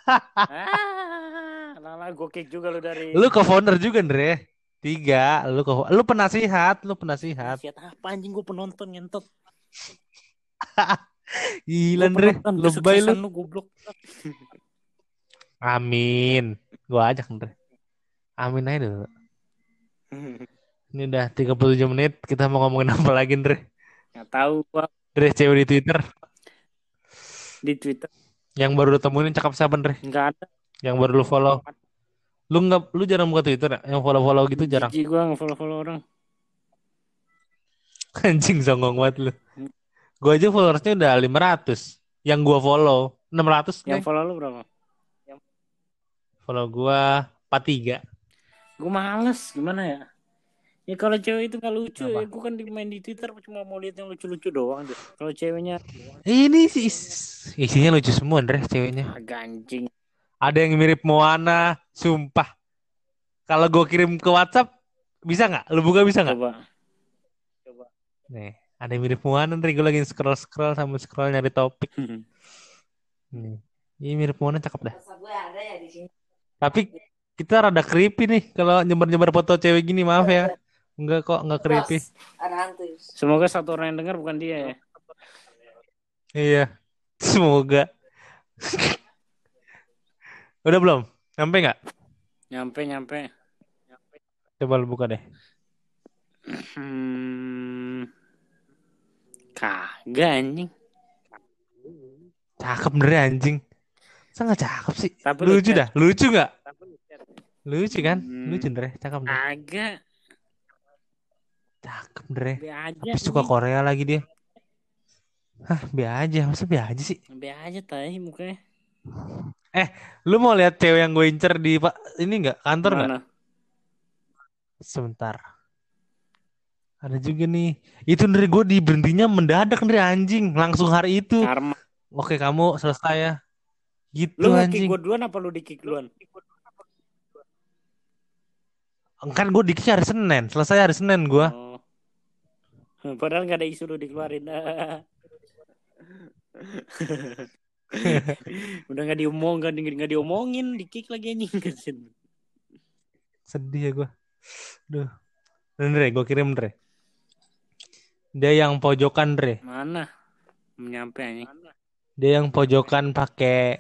ah, lala gue kick juga lu dari Lu co-founder juga Andre. Tiga. Lu co lu penasihat. Lu penasihat. Apa anjing gue penonton ngentot. Gila Andre. Lebay lu. lu goblok. Amin. Gua ajak Andre. Amin aja dulu. Ini udah 37 menit. Kita mau ngomongin apa lagi Andre? Nggak tahu gua Andre cewek di Twitter. di Twitter Yang baru lu temuin cakep siapa Andre? nggak ada. Yang baru lu follow. Lu nggak lu jarang buka Twitter ya? Yang follow-follow gitu jarang. Jijik gua nge-follow-follow orang. Anjing songong banget lu. Gua aja followersnya udah 500. Yang gua follow 600 Yang nih. follow lu berapa? Follow gua 43. Gue males gimana ya? Ya kalau cewek itu nggak lucu Apa? ya, gue kan main di Twitter cuma mau lihat yang lucu-lucu doang deh. Kalau ceweknya Ini sih is- isinya lucu semua Andre ceweknya. agak anjing. Ada yang mirip Moana, sumpah. Kalau gua kirim ke WhatsApp bisa nggak? Lu buka bisa nggak? Coba. Nih, ada yang mirip Moana Andre. Gua lagi scroll-scroll sambil scroll nyari topik. Nih. Ini mirip Moana cakep dah. Gue ada ya di sini. Tapi kita rada creepy nih kalau nyebar-nyebar foto cewek gini, maaf ya. Enggak kok, enggak creepy. Semoga satu orang yang dengar bukan dia ya. Iya. Semoga. Udah belum? Sampai nggak? Nyampe nyampe. Coba lu buka deh. Hmm. Kagak anjing. Cakep bener anjing. Masa nggak cakep sih? Tapi Lucu lu- dah. Lucu nggak? Lucu kan? Hmm. Lucu bener ya. Cakep bener. Agak. Cakep bener ya. Tapi suka anjing. Korea lagi dia. Hah, be aja. Masa be aja sih? Be aja tai mukanya. Lu mau lihat cewek yang gue incer di pak ini nggak kantor nggak? Mana? Sebentar. Ada juga nih. Itu dari gue di berhentinya mendadak dari anjing. Langsung hari itu. Karma. Oke kamu selesai ya. Gitu Lu anjing. gue duluan apa lu di-kick duluan? Kan gue dikit hari Senin. Selesai hari Senin gue. Oh. Padahal nggak ada isu lu dikeluarin. Udah nggak diomong, nggak di- nggak diomongin, di-kick lagi anjing. Sedih ya gue. Duh. Dre, gue kirim Dre. Dia yang pojokan Dre. Mana? Menyampe anjing. Dia yang pojokan pakai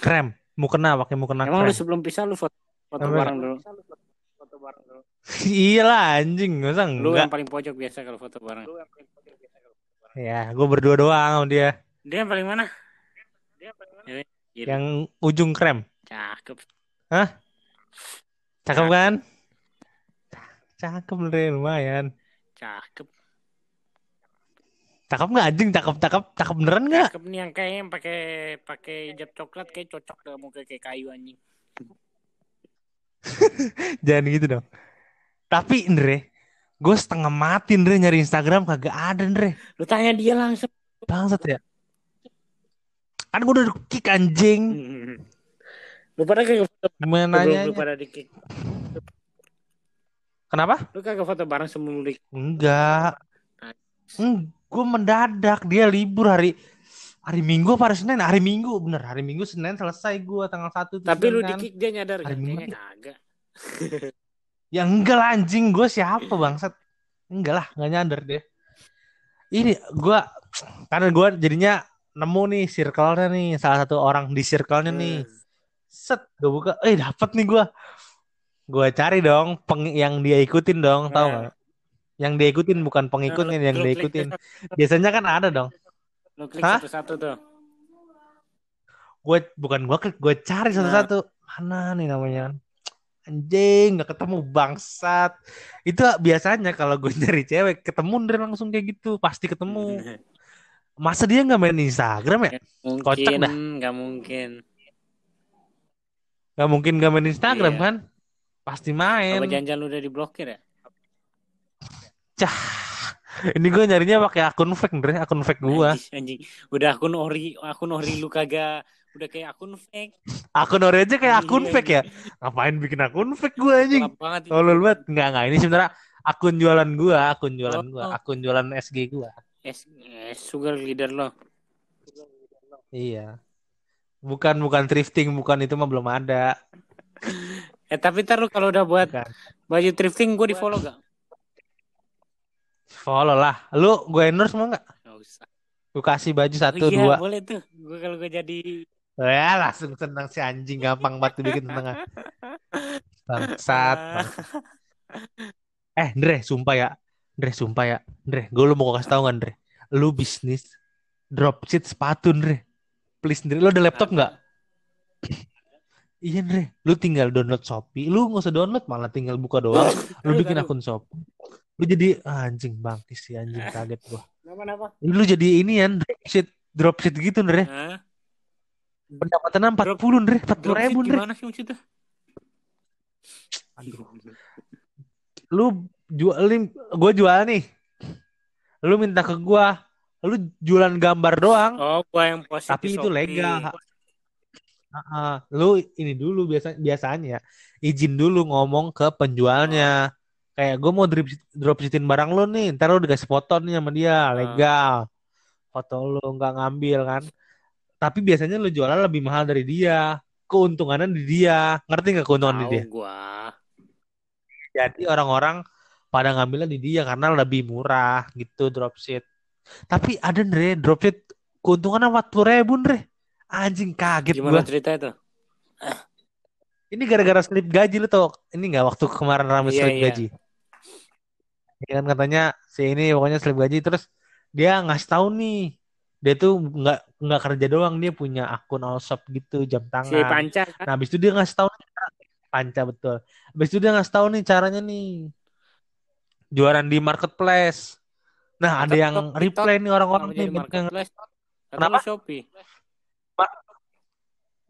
krem. Mukena pakai mukena Emang lu krem. sebelum pisah lu foto, foto Apa? bareng dulu. iya lah anjing masa Lu enggak yang paling pojok biasa kalau foto bareng. ya gue berdua doang sama dia Dia yang paling mana? Ya, Gila, yang ujung krem cakep. cakep kan cakep Ndre lumayan Cakep. Cakep nggak anjing? Cakep cakep cakep beneran nggak? Cakep nih yang kayak yang pakai pakai hijab coklat kayak cocok deh mau kayak kayak kayu anjing. jangan gitu dong. Tapi Ndre gue setengah mati Ndre nyari Instagram kagak ada Ndre. Lu tanya dia langsung. bangsat ya. Kan gue udah kick anjing. Lu pada kagak foto gimana nanya lu pada di kick. kenapa? Lu kagak foto bareng sebelum di enggak. Hmm, gue mendadak dia libur hari hari Minggu apa hari Senin? Hari Minggu bener hari Minggu Senin selesai gue tanggal satu Tapi lu kan. di kick dia nyadar Hari? Minggu kagak. Ya enggak lah anjing gue siapa bangsat? Enggak lah nggak nyadar dia. Ini gue karena gue jadinya nemu nih circle-nya nih salah satu orang di circle-nya nih. Hmm. Set gue buka, eh dapat nih gue. Gue cari dong peng yang dia ikutin dong, tahu Nah. nggak? Yang dia ikutin bukan pengikutnya yang Lu dia klik ikutin. satu- Biasanya kan ada dong. Lu klik Hah? satu-satu tuh. gue bukan gue klik gue cari Nah. satu-satu mana nih namanya anjing nggak ketemu bangsat itu biasanya kalau gue nyari cewek ketemu dari langsung kayak gitu pasti ketemu masa dia nggak main Instagram ya Kocak Mungkin, dah. nggak mungkin. nggak mungkin nggak main Instagram Iya. kan pasti main Apa jangan lu udah diblokir ya? Cah ini gue nyarinya pakai akun fake Ndre akun fake gue Anjing, anjing. Udah akun ori, akun ori lu kagak udah kayak akun fake. akun ori aja kayak akun Iya, fake ya ngapain bikin akun fake gue anjing tolol banget nggak nggak ini sebenarnya akun jualan gue akun jualan gue Oh. akun jualan SG gue Es, es sugar leader lo. Iya. Bukan bukan thrifting, bukan itu mah belum ada. Eh tapi ntar lu kalau udah buat Bukan. baju thrifting gue di follow gak? Follow lah. Lu gue endorse mau nggak? Gak usah. Gue kasih baju satu oh, iya, dua. boleh tuh. Gue kalau gue jadi Ya langsung senang si anjing gampang banget bikin tengah. Bangsat. Eh, Ndre, sumpah ya. Ndre, sumpah ya. Ndre, gue lu mau kasih tau nggak, Ndre? Lu bisnis dropship sepatu, Ndre. Please, Ndre. Lu ada laptop nggak? Iya, Ndre. Lu tinggal download Shopee. Lu nggak usah download, malah tinggal buka doang. Lu bikin akun Shopee. Lu jadi ah, anjing bangkis sih anjing kaget gua. Kenapa? Lu jadi ini ya dropship dropship gitu, Ndre. Hah? Pendapatannya 40, Ndre. 40 Dropship ribu, Ndre. gimana sih maksudnya? lu jualin gue jual nih lu minta ke gua lu jualan gambar doang Oh, gua yang post tapi itu legal Heeh. lu ini dulu biasa biasanya izin dulu ngomong ke penjualnya kayak gue mau drop dropshipping barang lu nih ntar lu dikasih foto nih sama dia legal foto lu nggak ngambil kan tapi biasanya lu jualan lebih mahal dari dia keuntungannya di dia ngerti nggak keuntungan di Tahu dia gua. Jadi orang-orang pada ngambilnya di dia karena lebih murah gitu dropship. Tapi ada Ndre, dropship keuntungannya 40 ribu Ndre. Anjing kaget Gimana gua. cerita itu? Ini gara-gara slip gaji lu tau. Ini nggak waktu kemarin rame Iya, slip iya. gaji. Ya kan katanya si ini pokoknya slip gaji terus dia ngasih tahu nih. Dia tuh nggak nggak kerja doang dia punya akun all shop gitu jam Si tangan. Panca kan? Nah, habis itu dia ngasih tahu panca betul. Habis itu dia ngasih tahu nih caranya nih. Jualan di marketplace. Nah, ada Atau yang TikTok, reply nih orang-orang nih marketplace. Kenapa? Shopee.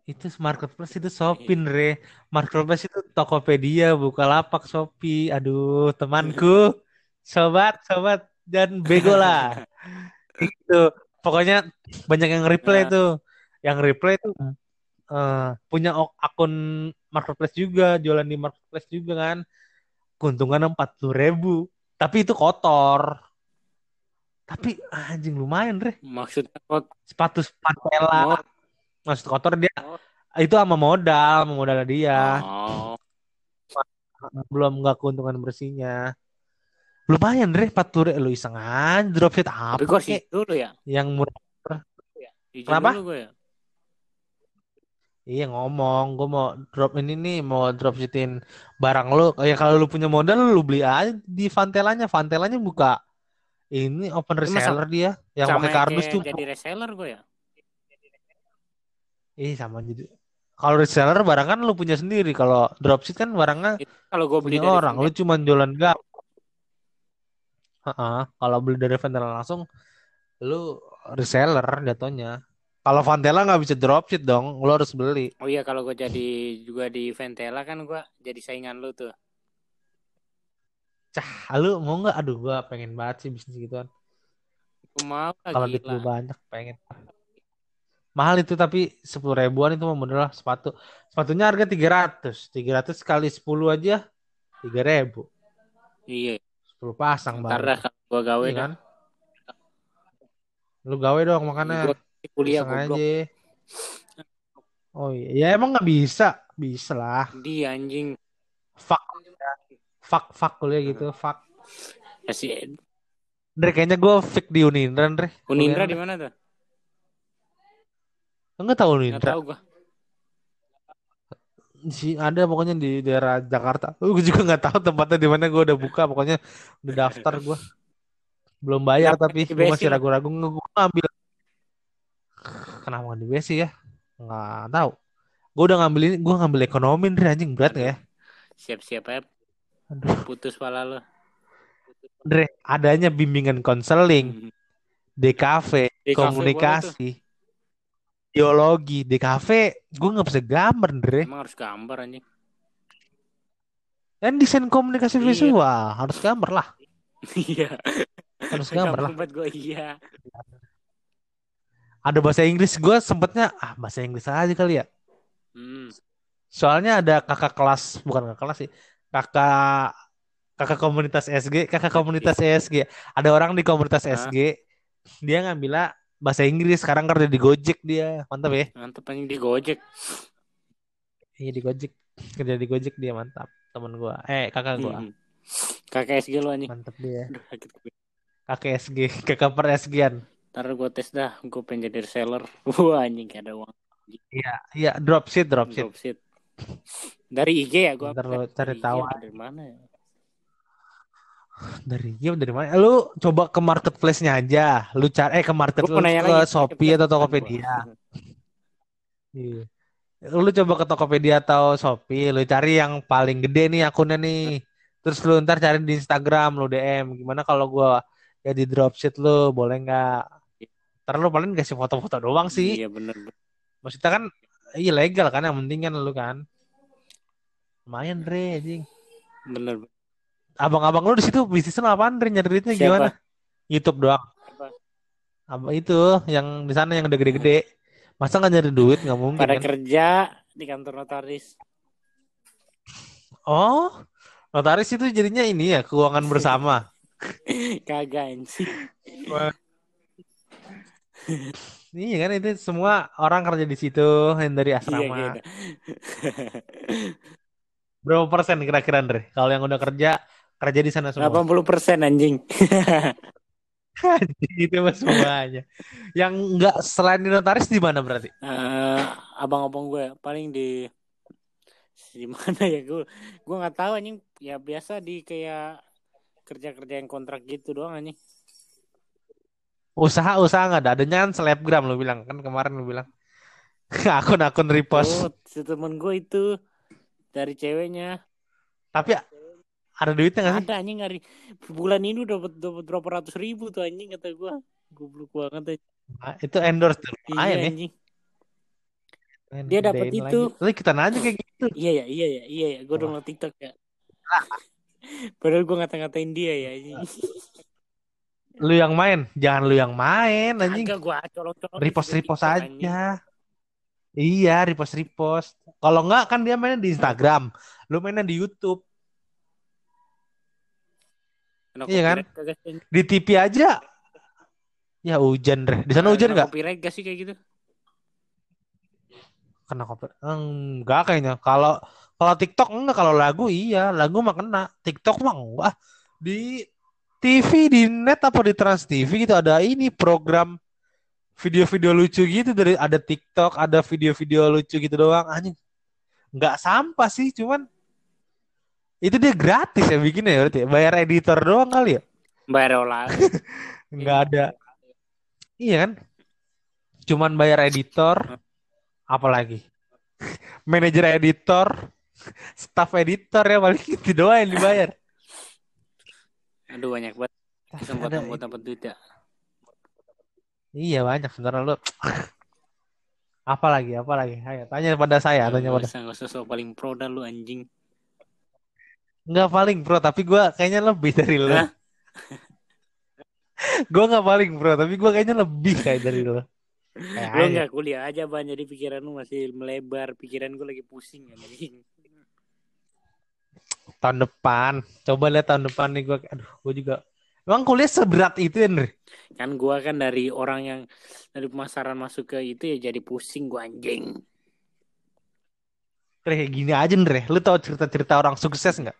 itu marketplace itu Shopee, Re. Marketplace itu Tokopedia, Bukalapak, Shopee. Aduh, temanku. Sobat, sobat dan bego lah. itu. Pokoknya banyak yang reply Nah. tuh. Yang reply tuh eh, punya akun marketplace juga, jualan di marketplace juga kan. Keuntungan 40 ribu. Tapi itu kotor. Tapi anjing lumayan, Re. Maksudnya Sepatu Pantela. Oh. Maksud kotor dia Oh. itu sama modal, sama modal dia. Oh. Belum nggak keuntungan bersihnya. Lumayan, Re. 40 ribu. Lu iseng aja dropship apa Tapi gua sih dulu ya. yang murah. Izin Kenapa? dulu ya. Iya ngomong, gue mau drop ini nih, mau drop shitin barang lu. Ya kalau lu punya modal, lu beli aja di Vantelanya. Vantelanya buka ini open Itu masa- reseller dia, yang pakai kardus tuh. jadi reseller gue ya. Ih sama jadi. Kalau reseller barang kan lu punya sendiri. Kalau dropship kan barangnya kalau gue beli dari orang. Lu cuma jualan gak. Kalau beli dari vendor langsung, lu reseller jatuhnya. Kalau Vantela nggak bisa dropship dong, lu harus beli. Oh iya kalau gue jadi juga di Ventela kan gue jadi saingan lu tuh. Cah, lu mau nggak? Aduh, gua pengen banget sih bisnis gituan. Gue mau Kalau duit gue banyak, pengen. Mahal itu tapi sepuluh ribuan itu mah bener lah sepatu. Sepatunya harga 300. 300 kali 10 aja 3 ribu. Iya. 10 pasang Ntar baru. dah kalau gue gawe Iya kan? Lu gawe dong makanya. Gue kuliah goblok. aja. Oh iya, ya emang nggak bisa. Bisa lah. Dia anjing. Fuck. Fuck, fuck kuliah gitu. Fuck. Ya si Dre, kayaknya gue fix di Unindra, Dre. Unindra di mana tuh? Enggak tahu Unindra. tahu gue. Si ada pokoknya di daerah Jakarta. Gue juga nggak tahu tempatnya di mana. Gue udah buka, pokoknya udah daftar gue. Belum bayar Kenapa tapi gue masih ragu-ragu gue ngambil. Kenapa nggak di BSI ya? Nggak tahu. Gue udah ngambil ini, gue ngambil ekonomi Dre anjing berat nggak ya? Siap-siap ya. Aduh, Putus pala lu. Dre, adanya bimbingan konseling, Hmm. DKV, komunikasi, biologi, DKV, gue nggak bisa gambar Dre. Emang harus gambar anjing. Kan desain komunikasi Iya. visual harus gambar lah, Iya. harus gambar lah. Gue iya. Ada bahasa Inggris gue sempetnya ah bahasa Inggris aja kali ya. Hmm. Soalnya ada kakak kelas, bukan kakak kelas sih, kakak kakak komunitas SG, kakak komunitas ESG. Ada orang di komunitas? SG, dia ngambilnya bahasa Inggris. Sekarang kerja di Gojek dia, mantap ya. Mantep anjing di Gojek. Iya di Gojek, kerja di Gojek dia mantap. Temen gua, eh kakak gua, Hmm. Kakak SG lu anjing. mantap dia. Kakak SG, kakak per SG-an. Ntar gue tes dah. Gue pengen jadi reseller. Wah anjing ada uang. Iya, iya dropship, dropship. Dropship. Dari IG ya gue. Ntar lo cari tahu Dari mana ya? Dari iya dari mana? Lu coba ke marketplace-nya aja. Lu cari eh ke marketplace mau nanya ke lagi. Shopee atau Tokopedia. Iya. Lu coba ke Tokopedia atau Shopee, lu cari yang paling gede nih akunnya nih. Terus lu ntar cari di Instagram, lu DM. Gimana kalau gua ya di dropship lu, boleh nggak? Ntar lu paling kasih foto-foto doang sih. Iya bener. Maksudnya kan iya legal kan, yang penting kan lu kan. Lumayan, Dre, anjing. Bener. Abang-abang lu di situ bisnisnya apaan, Dre? Nyari duitnya Siapa? gimana? YouTube doang. Apa? Apa itu yang di sana yang udah gede-gede? Masa nggak nyari duit? Nggak mungkin Pada kan? kerja di kantor notaris. Oh, notaris itu jadinya ini ya keuangan bersama. Kagak anjing. Iya kan itu semua orang kerja di situ yang dari Iya asrama. gitu. Berapa persen kira-kira Andre? Kalau yang udah kerja kerja di sana semua. 80% anjing. itu mah semuanya. Yang nggak selain di notaris di mana berarti? Eh, abang-abang gue paling di di mana ya gue gue nggak tahu anjing ya biasa di kayak kerja-kerja yang kontrak gitu doang anjing Usaha-usaha nggak ada. Adanya kan selebgram lu bilang kan kemarin lu bilang. Akun-akun repost. oh si temen gue itu dari ceweknya Tapi ada duitnya nggak sih? ada anjing hari bulan ini dapat dapat berapa ratus ribu tuh anjing kata gue goblok banget anjing. Ah, Itu endorse tuh. iya ya. anjing Dia dapat itu. lagi. Ikutan aja kayak gitu. iya ya iya ya iya ya gue download tiktok ya padahal gue ngata-ngatain dia ya anjing Lu yang main, jangan lu yang main anjing. Kagak gue colok-colok repost di repost TikTok, anjing. aja iya repost repost kalau enggak kan dia mainnya di Instagram lu mainnya di YouTube Iya kan? copyright di TV aja. Ya hujan deh. Di sana hujan nggak? copyright gak sih kayak gitu? Kena koper enggak kayaknya. Kalau kalau TikTok enggak. Kalau lagu iya. Lagu mah kena. TikTok mah enggak. Di TV di net apa di Trans TV gitu. Ada ini program video-video lucu gitu. Dari ada TikTok, ada video-video lucu gitu doang. Anjing. Nggak sampah sih, cuman itu dia gratis ya bikinnya ya berarti. ya? Bayar editor doang kali ya? Bayar olah. Nggak ada. Iya kan? Cuman bayar editor, apalagi manajer editor, staff editor ya paling itu doang yang dibayar. Aduh banyak banget. Buat dapat duit ya. Iya banyak sebenarnya lu. apa lagi? Apa lagi? Ayo tanya pada saya, tanya pada. usah, nggak usah sok paling pro dah lu anjing. Nggak paling bro, tapi gua kayaknya lebih dari lu. Hah? Gua nggak paling bro, tapi gua kayaknya lebih kayak dari lu. Lu Kayaknya. nggak kuliah aja ban jadi pikiran lu masih melebar. Pikiran gue lagi pusing anjing. Tahun depan, coba lihat tahun depan nih gua. Aduh, gua juga. Emang kuliah seberat itu Andre? Kan gua kan dari orang yang dari pemasaran masuk ke itu ya jadi pusing gua anjing. Andre, gini aja Andre. Lu tahu cerita-cerita orang sukses nggak?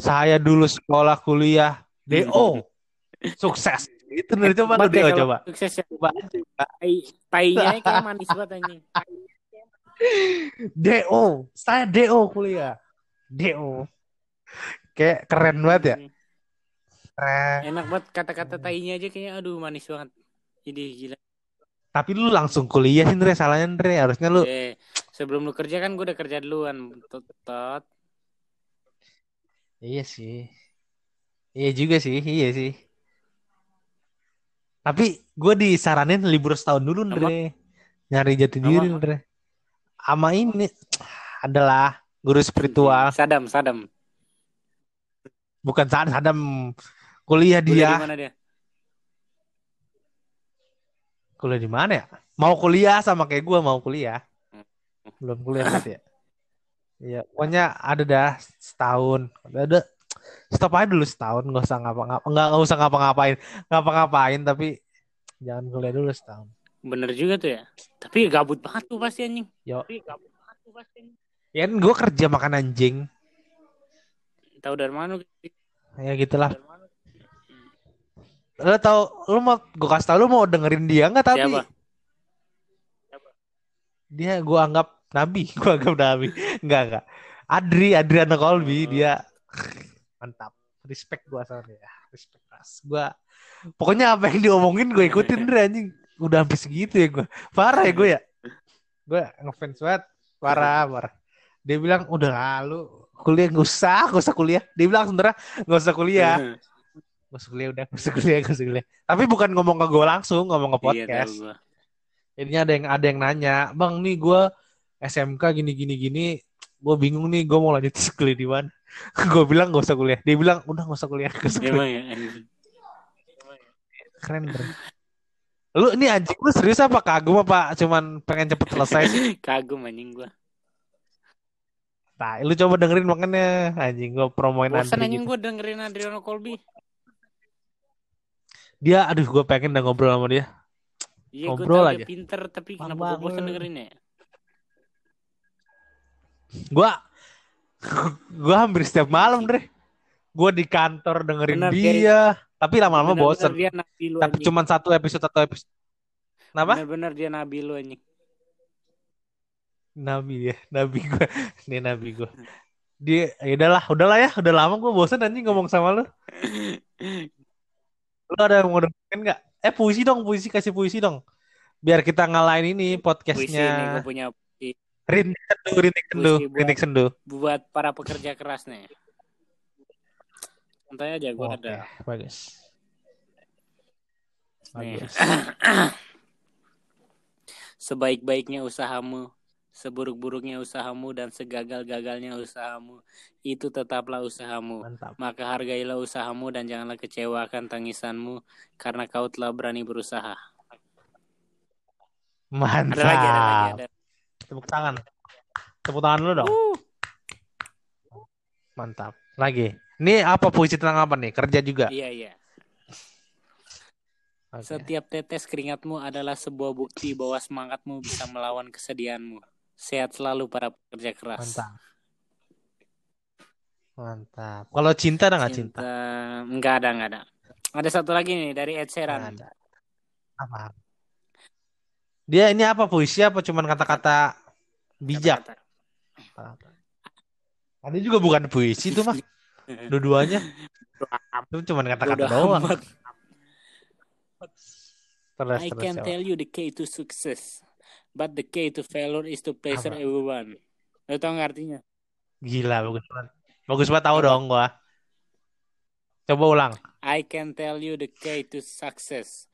Saya dulu sekolah kuliah DO sukses. Itu Andre coba lu ya DO coba. Sukses ya. Coba tainya kayak manis banget anjing. DO, saya DO kuliah. DO. Kayak keren banget ya. Hmm. Keren. Enak banget kata-kata tainya aja kayaknya aduh manis banget. Jadi gila. Tapi lu langsung kuliah sih Andre, salahnya Andre. Harusnya lu Eh, sebelum lu kerja kan gue udah kerja duluan. Tot, tot. Iya sih. Iya juga sih, iya sih. Tapi gue disaranin libur setahun dulu, Andre. Nyari jati diri, Andre. Sama ini adalah guru spiritual. Sadam, Sadam. Bukan Sadam, Sadam kuliah Kuliah di dia. mana dia? Kuliah di mana ya? Mau kuliah sama kayak gue mau kuliah. Belum kuliah berarti ya. Iya, pokoknya ada dah setahun. Ada, ada stop aja dulu setahun, nggak usah ngapa-ngapa, nggak usah ngapa-ngapain, ngapa-ngapain tapi jangan kuliah dulu setahun. Bener juga tuh ya. Tapi gabut banget tuh pasti anjing. Yo. Tapi gabut banget tuh pasti. anjing. Ya kan gue kerja makan anjing, Tahu dari mana? ya gitulah. Lo tau, lo mau gue kasih tau lo mau dengerin dia nggak tapi Siapa? dia gue anggap nabi, gue anggap nabi, nggak nggak. Adri, Adriana Colby, Oh. dia mantap, respect gue sama dia, respect keras. Gue pokoknya apa yang diomongin gue ikutin deh anjing. Udah sampai segitu ya gue, parah ya gue ya. Gue ngefans banget, parah parah. Dia bilang udah lalu kuliah nggak usah, nggak usah kuliah. Dia bilang sebenarnya nggak usah kuliah. Usah kuliah udah, usah kuliah, usah kuliah. Tapi bukan ngomong ke gue langsung, ngomong ke Iya, podcast. gua. Jadinya ada yang ada yang nanya, bang nih gue SMK gini gini gini, gue bingung nih gue mau lanjut kuliah di mana. gue bilang gak usah kuliah. Dia bilang udah gak usah kuliah, gak usah kuliah. Emang ya. Keren keren. Lu ini anjing lu serius apa kagum apa cuman pengen cepet selesai sih? Kagum anjing gua. Nah, lu coba dengerin makanya anjing gue promoin Bosan anjing gitu. gua dengerin Adriano Colby. Dia aduh gue pengen udah ngobrol sama dia. Iya, gua Ngobrol tahu aja. dia pinter tapi Bang, kenapa gua bang, bosan dengerin ya? Gua gua hampir setiap malam, Dre. Gua di kantor dengerin Bener, dia, tapi lama-lama bosen. dia nabi lu Tapi cuman satu episode satu episode. Kenapa? Bener-bener dia nabi lu anjing. Nabi ya, nabi gua. Ini nabi gua. Dia ya udahlah, udahlah ya, udah lama gua bosen anjing ngomong sama lu. Lu ada yang mau dengerin nggak? Eh puisi dong, puisi kasih puisi dong. Biar kita ngalahin ini Puisi ini podcastnya. punya puisi Rintik sendu, rintik sendu, buat- rintik sendu. buat para pekerja keras nih. Santai aja gua Oke, ada. bagus. Nih. Bagus. Sebaik-baiknya usahamu, seburuk-buruknya usahamu dan segagal-gagalnya usahamu, itu tetaplah usahamu. Mantap. Maka hargailah usahamu dan janganlah kecewakan tangisanmu karena kau telah berani berusaha. Mantap. Ada lagi, ada lagi, ada. Tepuk tangan. Tepuk tangan dulu dong. Uh, Mantap. Lagi. Ini apa puisi tentang apa nih? Kerja juga. iya iya. Oke. Setiap tetes keringatmu adalah sebuah bukti bahwa semangatmu bisa melawan kesedihanmu. Sehat selalu para pekerja keras. Mantap. Mantap. Kalau cinta ada nggak cinta? Cinta enggak ada enggak ada. Ada satu lagi nih dari Ed Nggak Sheeran. ada. Apa? Dia ini apa puisi apa cuman kata-kata bijak? Kata-kata. Ada juga bukan puisi tuh mah. Dua-duanya. Itu cuman kata-kata doang. Terus, I terus, can coba. tell you the key to success, but the key to failure is to pleasure Apa? everyone. Lo tau nggak artinya? Gila, bagus banget. Bagus banget tahu Apa? dong gua. Coba ulang. I can tell you the key to success.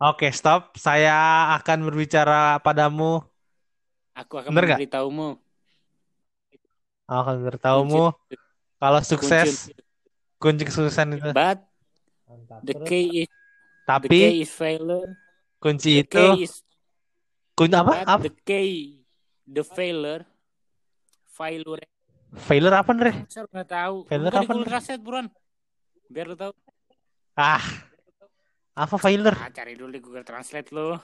Oke, stop. Saya akan berbicara padamu. Aku akan Bener memberitahumu. Akan beritahumu kalau sukses kunci kesuksesan itu. But Mantap. the key is the tapi key is failure. kunci The itu key is kunci apa? the key the failure failure. Failure apa nih? Saya nggak tahu. Failure Bukan apa, Ner? Translate, buruan. Biar lo tahu. Ah, apa failure? Ah, cari dulu di Google Translate lo.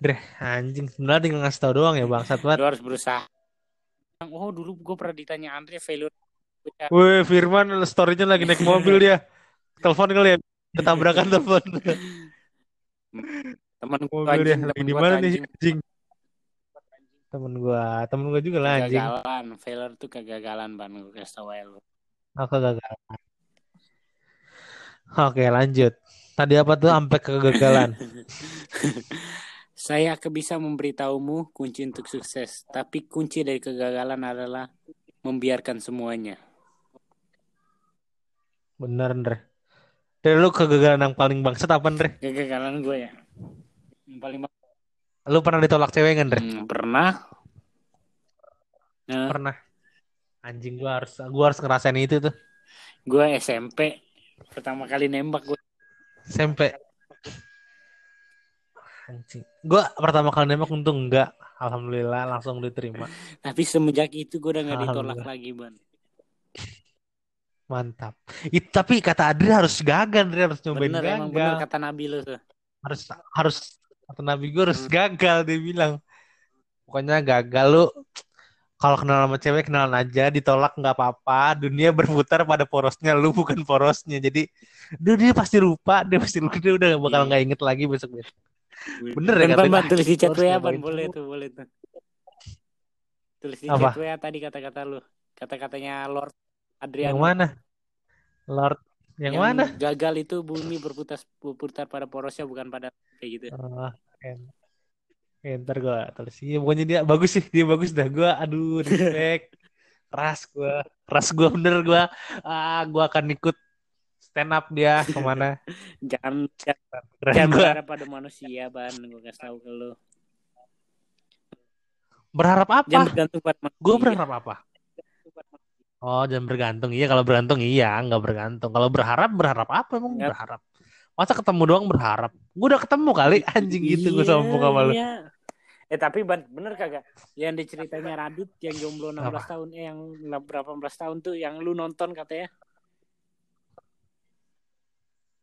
Dre, anjing. Sebenarnya tinggal ngasih tau doang ya bangsat banget. Lo harus berusaha. Oh, dulu gue pernah ditanya Andre failure. Wih, Firman story-nya lagi naik mobil dia. Telepon kali ya. Ketabrakan telepon. Temen gue anjing, lagi temen di gue mana nih anjing. Temen gua, temen gua juga lah anjing. Kegagalan, failure tuh kegagalan ban gue kasih tau lu. Aku gagal. Oke, lanjut. Tadi apa tuh sampai kegagalan? Saya akan bisa memberitahumu kunci untuk sukses, tapi kunci dari kegagalan adalah membiarkan semuanya. Bener, Ndre. Dari lu kegagalan yang paling bangsat apa, Ndre? Kegagalan gue ya. Yang paling Lu pernah ditolak cewek nggak, Ndre? Hmm, pernah. Nah, Pernah. Anjing gua harus gua harus ngerasain itu tuh. gue SMP pertama kali nembak gue. SMP. Anjing. Gua pertama kali nembak untung enggak. Alhamdulillah langsung diterima. Tapi semenjak itu gue udah nggak ditolak lagi ban. Mantap. It, tapi kata Adri harus gagal, Ndre harus nyobain Bener gagal. emang bener kata Nabi lu tuh. harus harus kata Nabi gue harus Hmm. gagal dia bilang. Pokoknya gagal lu. Kalau kenal sama cewek kenalan aja ditolak nggak apa-apa. Dunia berputar pada porosnya lu bukan porosnya. Jadi dia pasti lupa dia pasti lupa. Dia udah bakal Iya. nggak inget lagi besok besok Bener ya, Ban, ban, katanya, ban, tulis di chat harus WA ban nyobain boleh tuh boleh tuh. Tulis di chat WA tadi kata-kata lu. Kata-katanya Lord yang Adriano. mana? Lord yang, mana? Gagal itu bumi berputar berputar pada porosnya bukan pada kayak gitu. Oh, en- eh, ntar gue tulis iya pokoknya dia bagus sih dia bagus dah. Gue aduh respect. Keras gue keras gue bener gue ah gue akan ikut stand up dia ke mana. Jangan jangan, keren jangan gue berharap pada manusia ban. Gue kasih tahu ke lu. berharap Jangan apa? bergantung pada manusia. gue berharap apa oh jangan bergantung iya kalau bergantung iya nggak bergantung kalau berharap berharap apa emang Nggak. berharap masa ketemu doang berharap gue udah ketemu kali anjing gitu gue Iya, sombong sama lu iya. Eh tapi bener kagak? Yang diceritanya Radit yang jomblo 16 Apa? tahun eh yang berapa belas tahun tuh yang lu nonton katanya.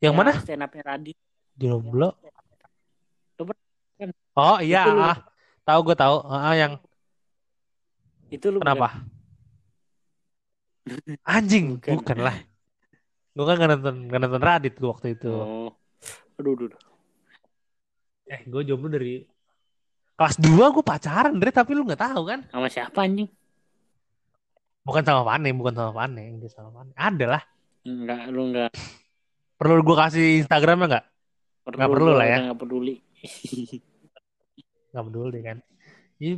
yang mana Stand Radit. jomblo kan? oh iya ah tahu gue tahu ah yang Itu lu Kenapa? Anjing, Bukan. bukan, lah. Gue kan gak nonton, gak nonton Radit gue waktu itu. Oh. Aduh, aduh. aduh. Eh, gue jomblo dari kelas 2 gue pacaran, Dre, tapi lu gak tahu kan? Sama siapa anjing? Bukan sama Pane, bukan sama Pane, enggak sama Pane. Ada lah. Enggak, lu enggak Perlu gue kasih Instagramnya nggak? perlu. Nggak perlu lah ya. udah Nggak peduli. Nggak peduli kan? Ini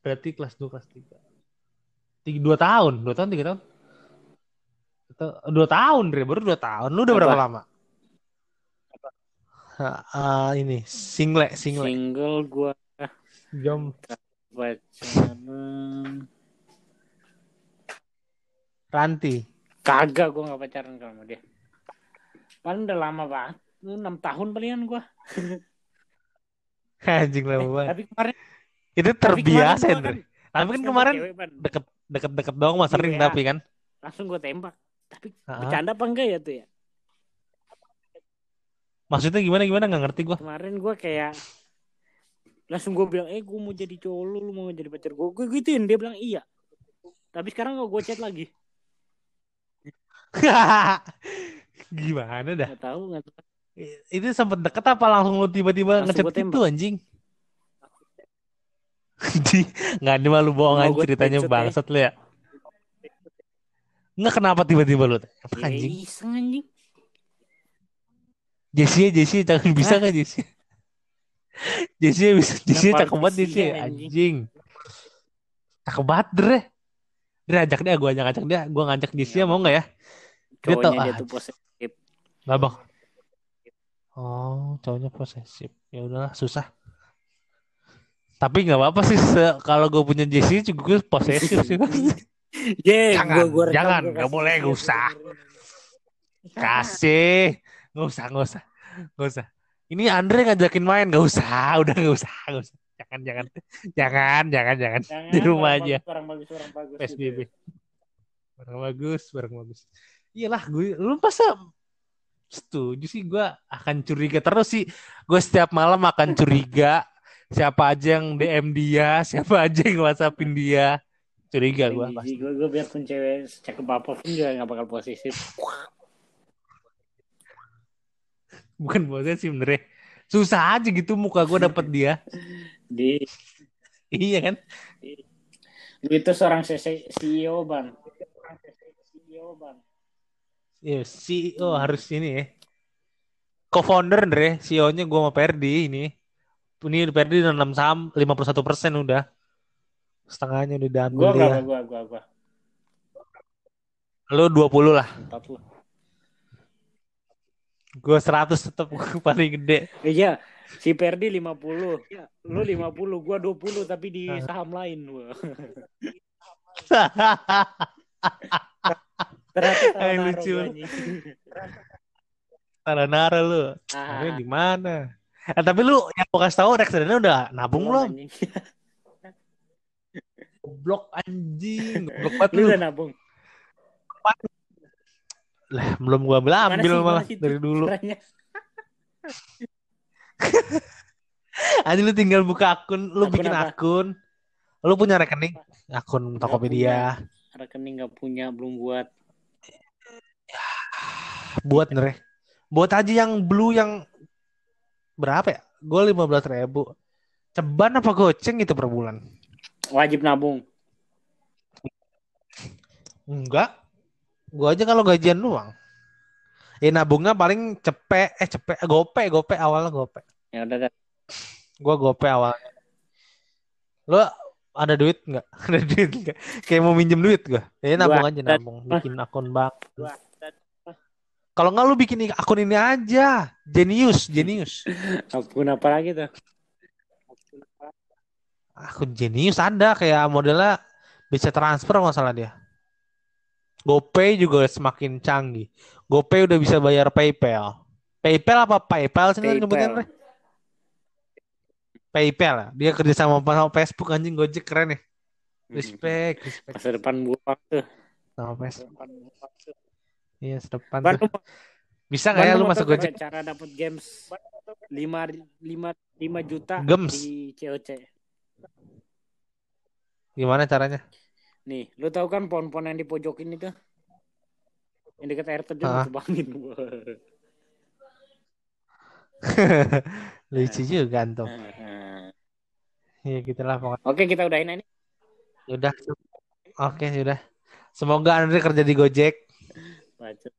berarti kelas 2, kelas 3. Tiga, dua tahun, dua tahun, tiga tahun. Atau- Dua tahun, Dre, baru dua tahun. Lu udah berapa Apa? lama? Ah, ah, ini single single Single gua pacaran. Ranti Kagak gua nggak pacaran sama dia. Paling udah lama banget. Lu 6 tahun palingan gua. anjing lama banget Tapi kemarin itu tapi terbiasa kemarin Dre. kan tapi kan kemarin deket deket deket doang mah sering Iya. tapi kan langsung gua tembak. Tapi bercanda apa enggak ya tuh ya? maksudnya gimana gimana nggak ngerti gua Kemarin gua kayak langsung gua bilang, "Eh, gua mau jadi cowok lu, lu mau jadi pacar gua." Gue gituin, dia bilang, "Iya." Tapi sekarang gua chat lagi. gimana dah Nggak tahu, nggak tahu. Itu sempat deket apa langsung lu tiba-tiba ngechat gitu anjing? Nggak ada malu bohong Mau anjing gua ceritanya ya. bangsat lu ya. Nggak kenapa tiba-tiba lu tembak Ya, anjing? iseng anjing. Jessie Jessie jangan bisa kan Jessie? Jessie bisa Jessie cakep banget Jessie anjing? Cakep banget Dre. Dre ajak dia, gue ajak ajak dia, gue ngajak Jessie mau nggak ya? Dia tau Cowoknya dia ah, tuh posesif. nggak bang. Oh, cowoknya posesif. Ya udahlah, susah. Tapi nggak apa-apa sih, kalau gue punya Jessie juga gue posesif sih. Ye, Jangan, gua, gua rekam, jangan, gua nggak kasih boleh, nggak usah. Kasih, nggak usah, nggak usah, nggak usah. Ini Andre ngajakin main, nggak usah, udah nggak usah, nggak usah. Jangan, jangan, jangan, jangan, jangan. Jangan, Di rumah aja. bagus, Barang bagus, barang bagus. PSBB. gitu. Barang bagus, barang bagus. Iyalah, gue, lu masa setuju sih gue akan curiga terus sih. Gue setiap malam akan curiga siapa aja yang DM dia, siapa aja yang WhatsAppin dia. Curiga gue pasti. Gue gue biarpun cewek cakep apa pun juga nggak bakal posesif. Bukan sih bener Susah aja gitu muka gue dapet dia. Di iya kan? lu itu seorang CEO ban. CEO ban. Iya, CEO harus ini ya. Co-founder Andre, CEO-nya gue sama Perdi ini. Ini Perdi udah 6 saham, 51 persen udah. Setengahnya udah diambil Gua dia. nggak gua gua gua. Lu 20 lah. 40. Gue 100 tetap paling gede. Iya, si Perdi 50. Lu 50, gua 20 tapi di saham lain gua. Ternyata salah Eh, naruh lucu. gua. Salah nara lu. Ah, Ini di mana? Eh, tapi lu yang gue kasih tahu reksadana udah nabung belum? anjing. Goblok anjing. Goblok banget Lu udah nabung. Lah, belum gua ambil ambil sih, malah dari dulu. Anjing lu tinggal buka akun, lu Akun bikin apa? akun. Lu punya rekening? Akun Tokopedia. Rekening nggak punya, belum buat. Buat nih. Buat aja yang blue yang berapa ya? Gue lima belas ribu. Ceban apa goceng itu per bulan? Wajib nabung. Enggak. Gue aja kalau gajian doang. Ya nabungnya paling cepet, eh cepet, gope, gope awalnya gope. Ya udah dah. Gue gope awalnya. Lo ada duit nggak? Ada duit nggak? Kayak mau minjem duit gue. Ya nabung Gua aja nabung, bikin akun bank. Gua Kalau nggak lu bikin akun ini aja, Genius, Genius. Akun apa lagi tuh? Akun Genius ada kayak modelnya bisa transfer masalah dia. GoPay juga semakin canggih. GoPay udah bisa bayar PayPal. PayPal apa PayPal sih nyebutnya? PayPal. Ya? Dia kerja sama sama Facebook anjing Gojek keren ya. Hmm. Respect, respect Masa depan gua tuh. sama Facebook. Iya, sedepan Ban, tuh. Bisa nggak ya lu masuk Gojek? cara dapat games 5 5 5 juta Gems. di COC. Gimana caranya? Nih, lu tahu kan pohon-pohon yang di pojokin itu? Yang dekat air terjun Ah. terbangin. Lucu juga antum. Iya gitulah pokoknya. Oke, kita udahin ini. Udah. Oke, sudah. Semoga Andre kerja di Gojek Bacot.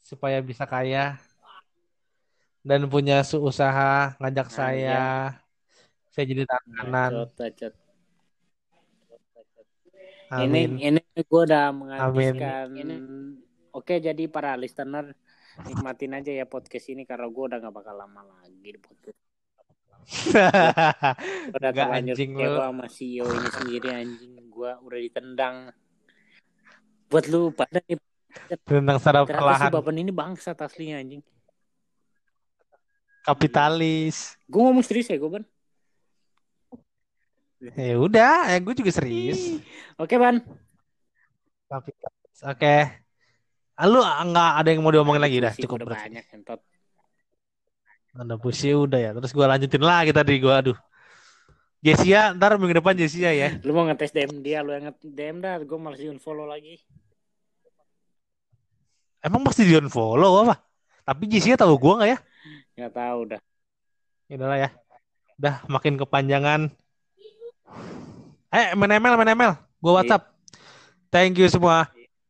supaya bisa kaya dan punya usaha ngajak Nah, saya. Saya jadi tanganan. Bacot, bacot. Amin. Ini ini gue udah menghabiskan. Oke, jadi para listener nikmatin aja ya podcast ini karena gue udah gak bakal lama lagi di podcast. Udah terlanjur anjing lu. sama CEO ini sendiri anjing. Gue udah ditendang. Buat lu pada nih, Tentang secara ternyata si perlahan Baban ini bangsat aslinya anjing. kapitalis. Gue ngomong serius ya gue Ban. Ya udah, ya gue juga serius. Oke Ban. Kapitalis. Oke. Ah, Lu nggak ada yang mau diomongin lagi dah, Puisi cukup udah berarti. banyak entot. Ada puisi udah ya. Terus gue lanjutin lagi tadi gue aduh. Jessia, ntar minggu depan Jessia ya. Lu mau ngetes DM dia, lu yang DM dah, gue malas di unfollow lagi. Emang pasti di unfollow apa? Tapi Jessia tahu gue nggak ya? Nggak tahu dah. Ya udahlah ya. Udah makin kepanjangan. Eh, ML, main ML. Gua WhatsApp. Thank you semua.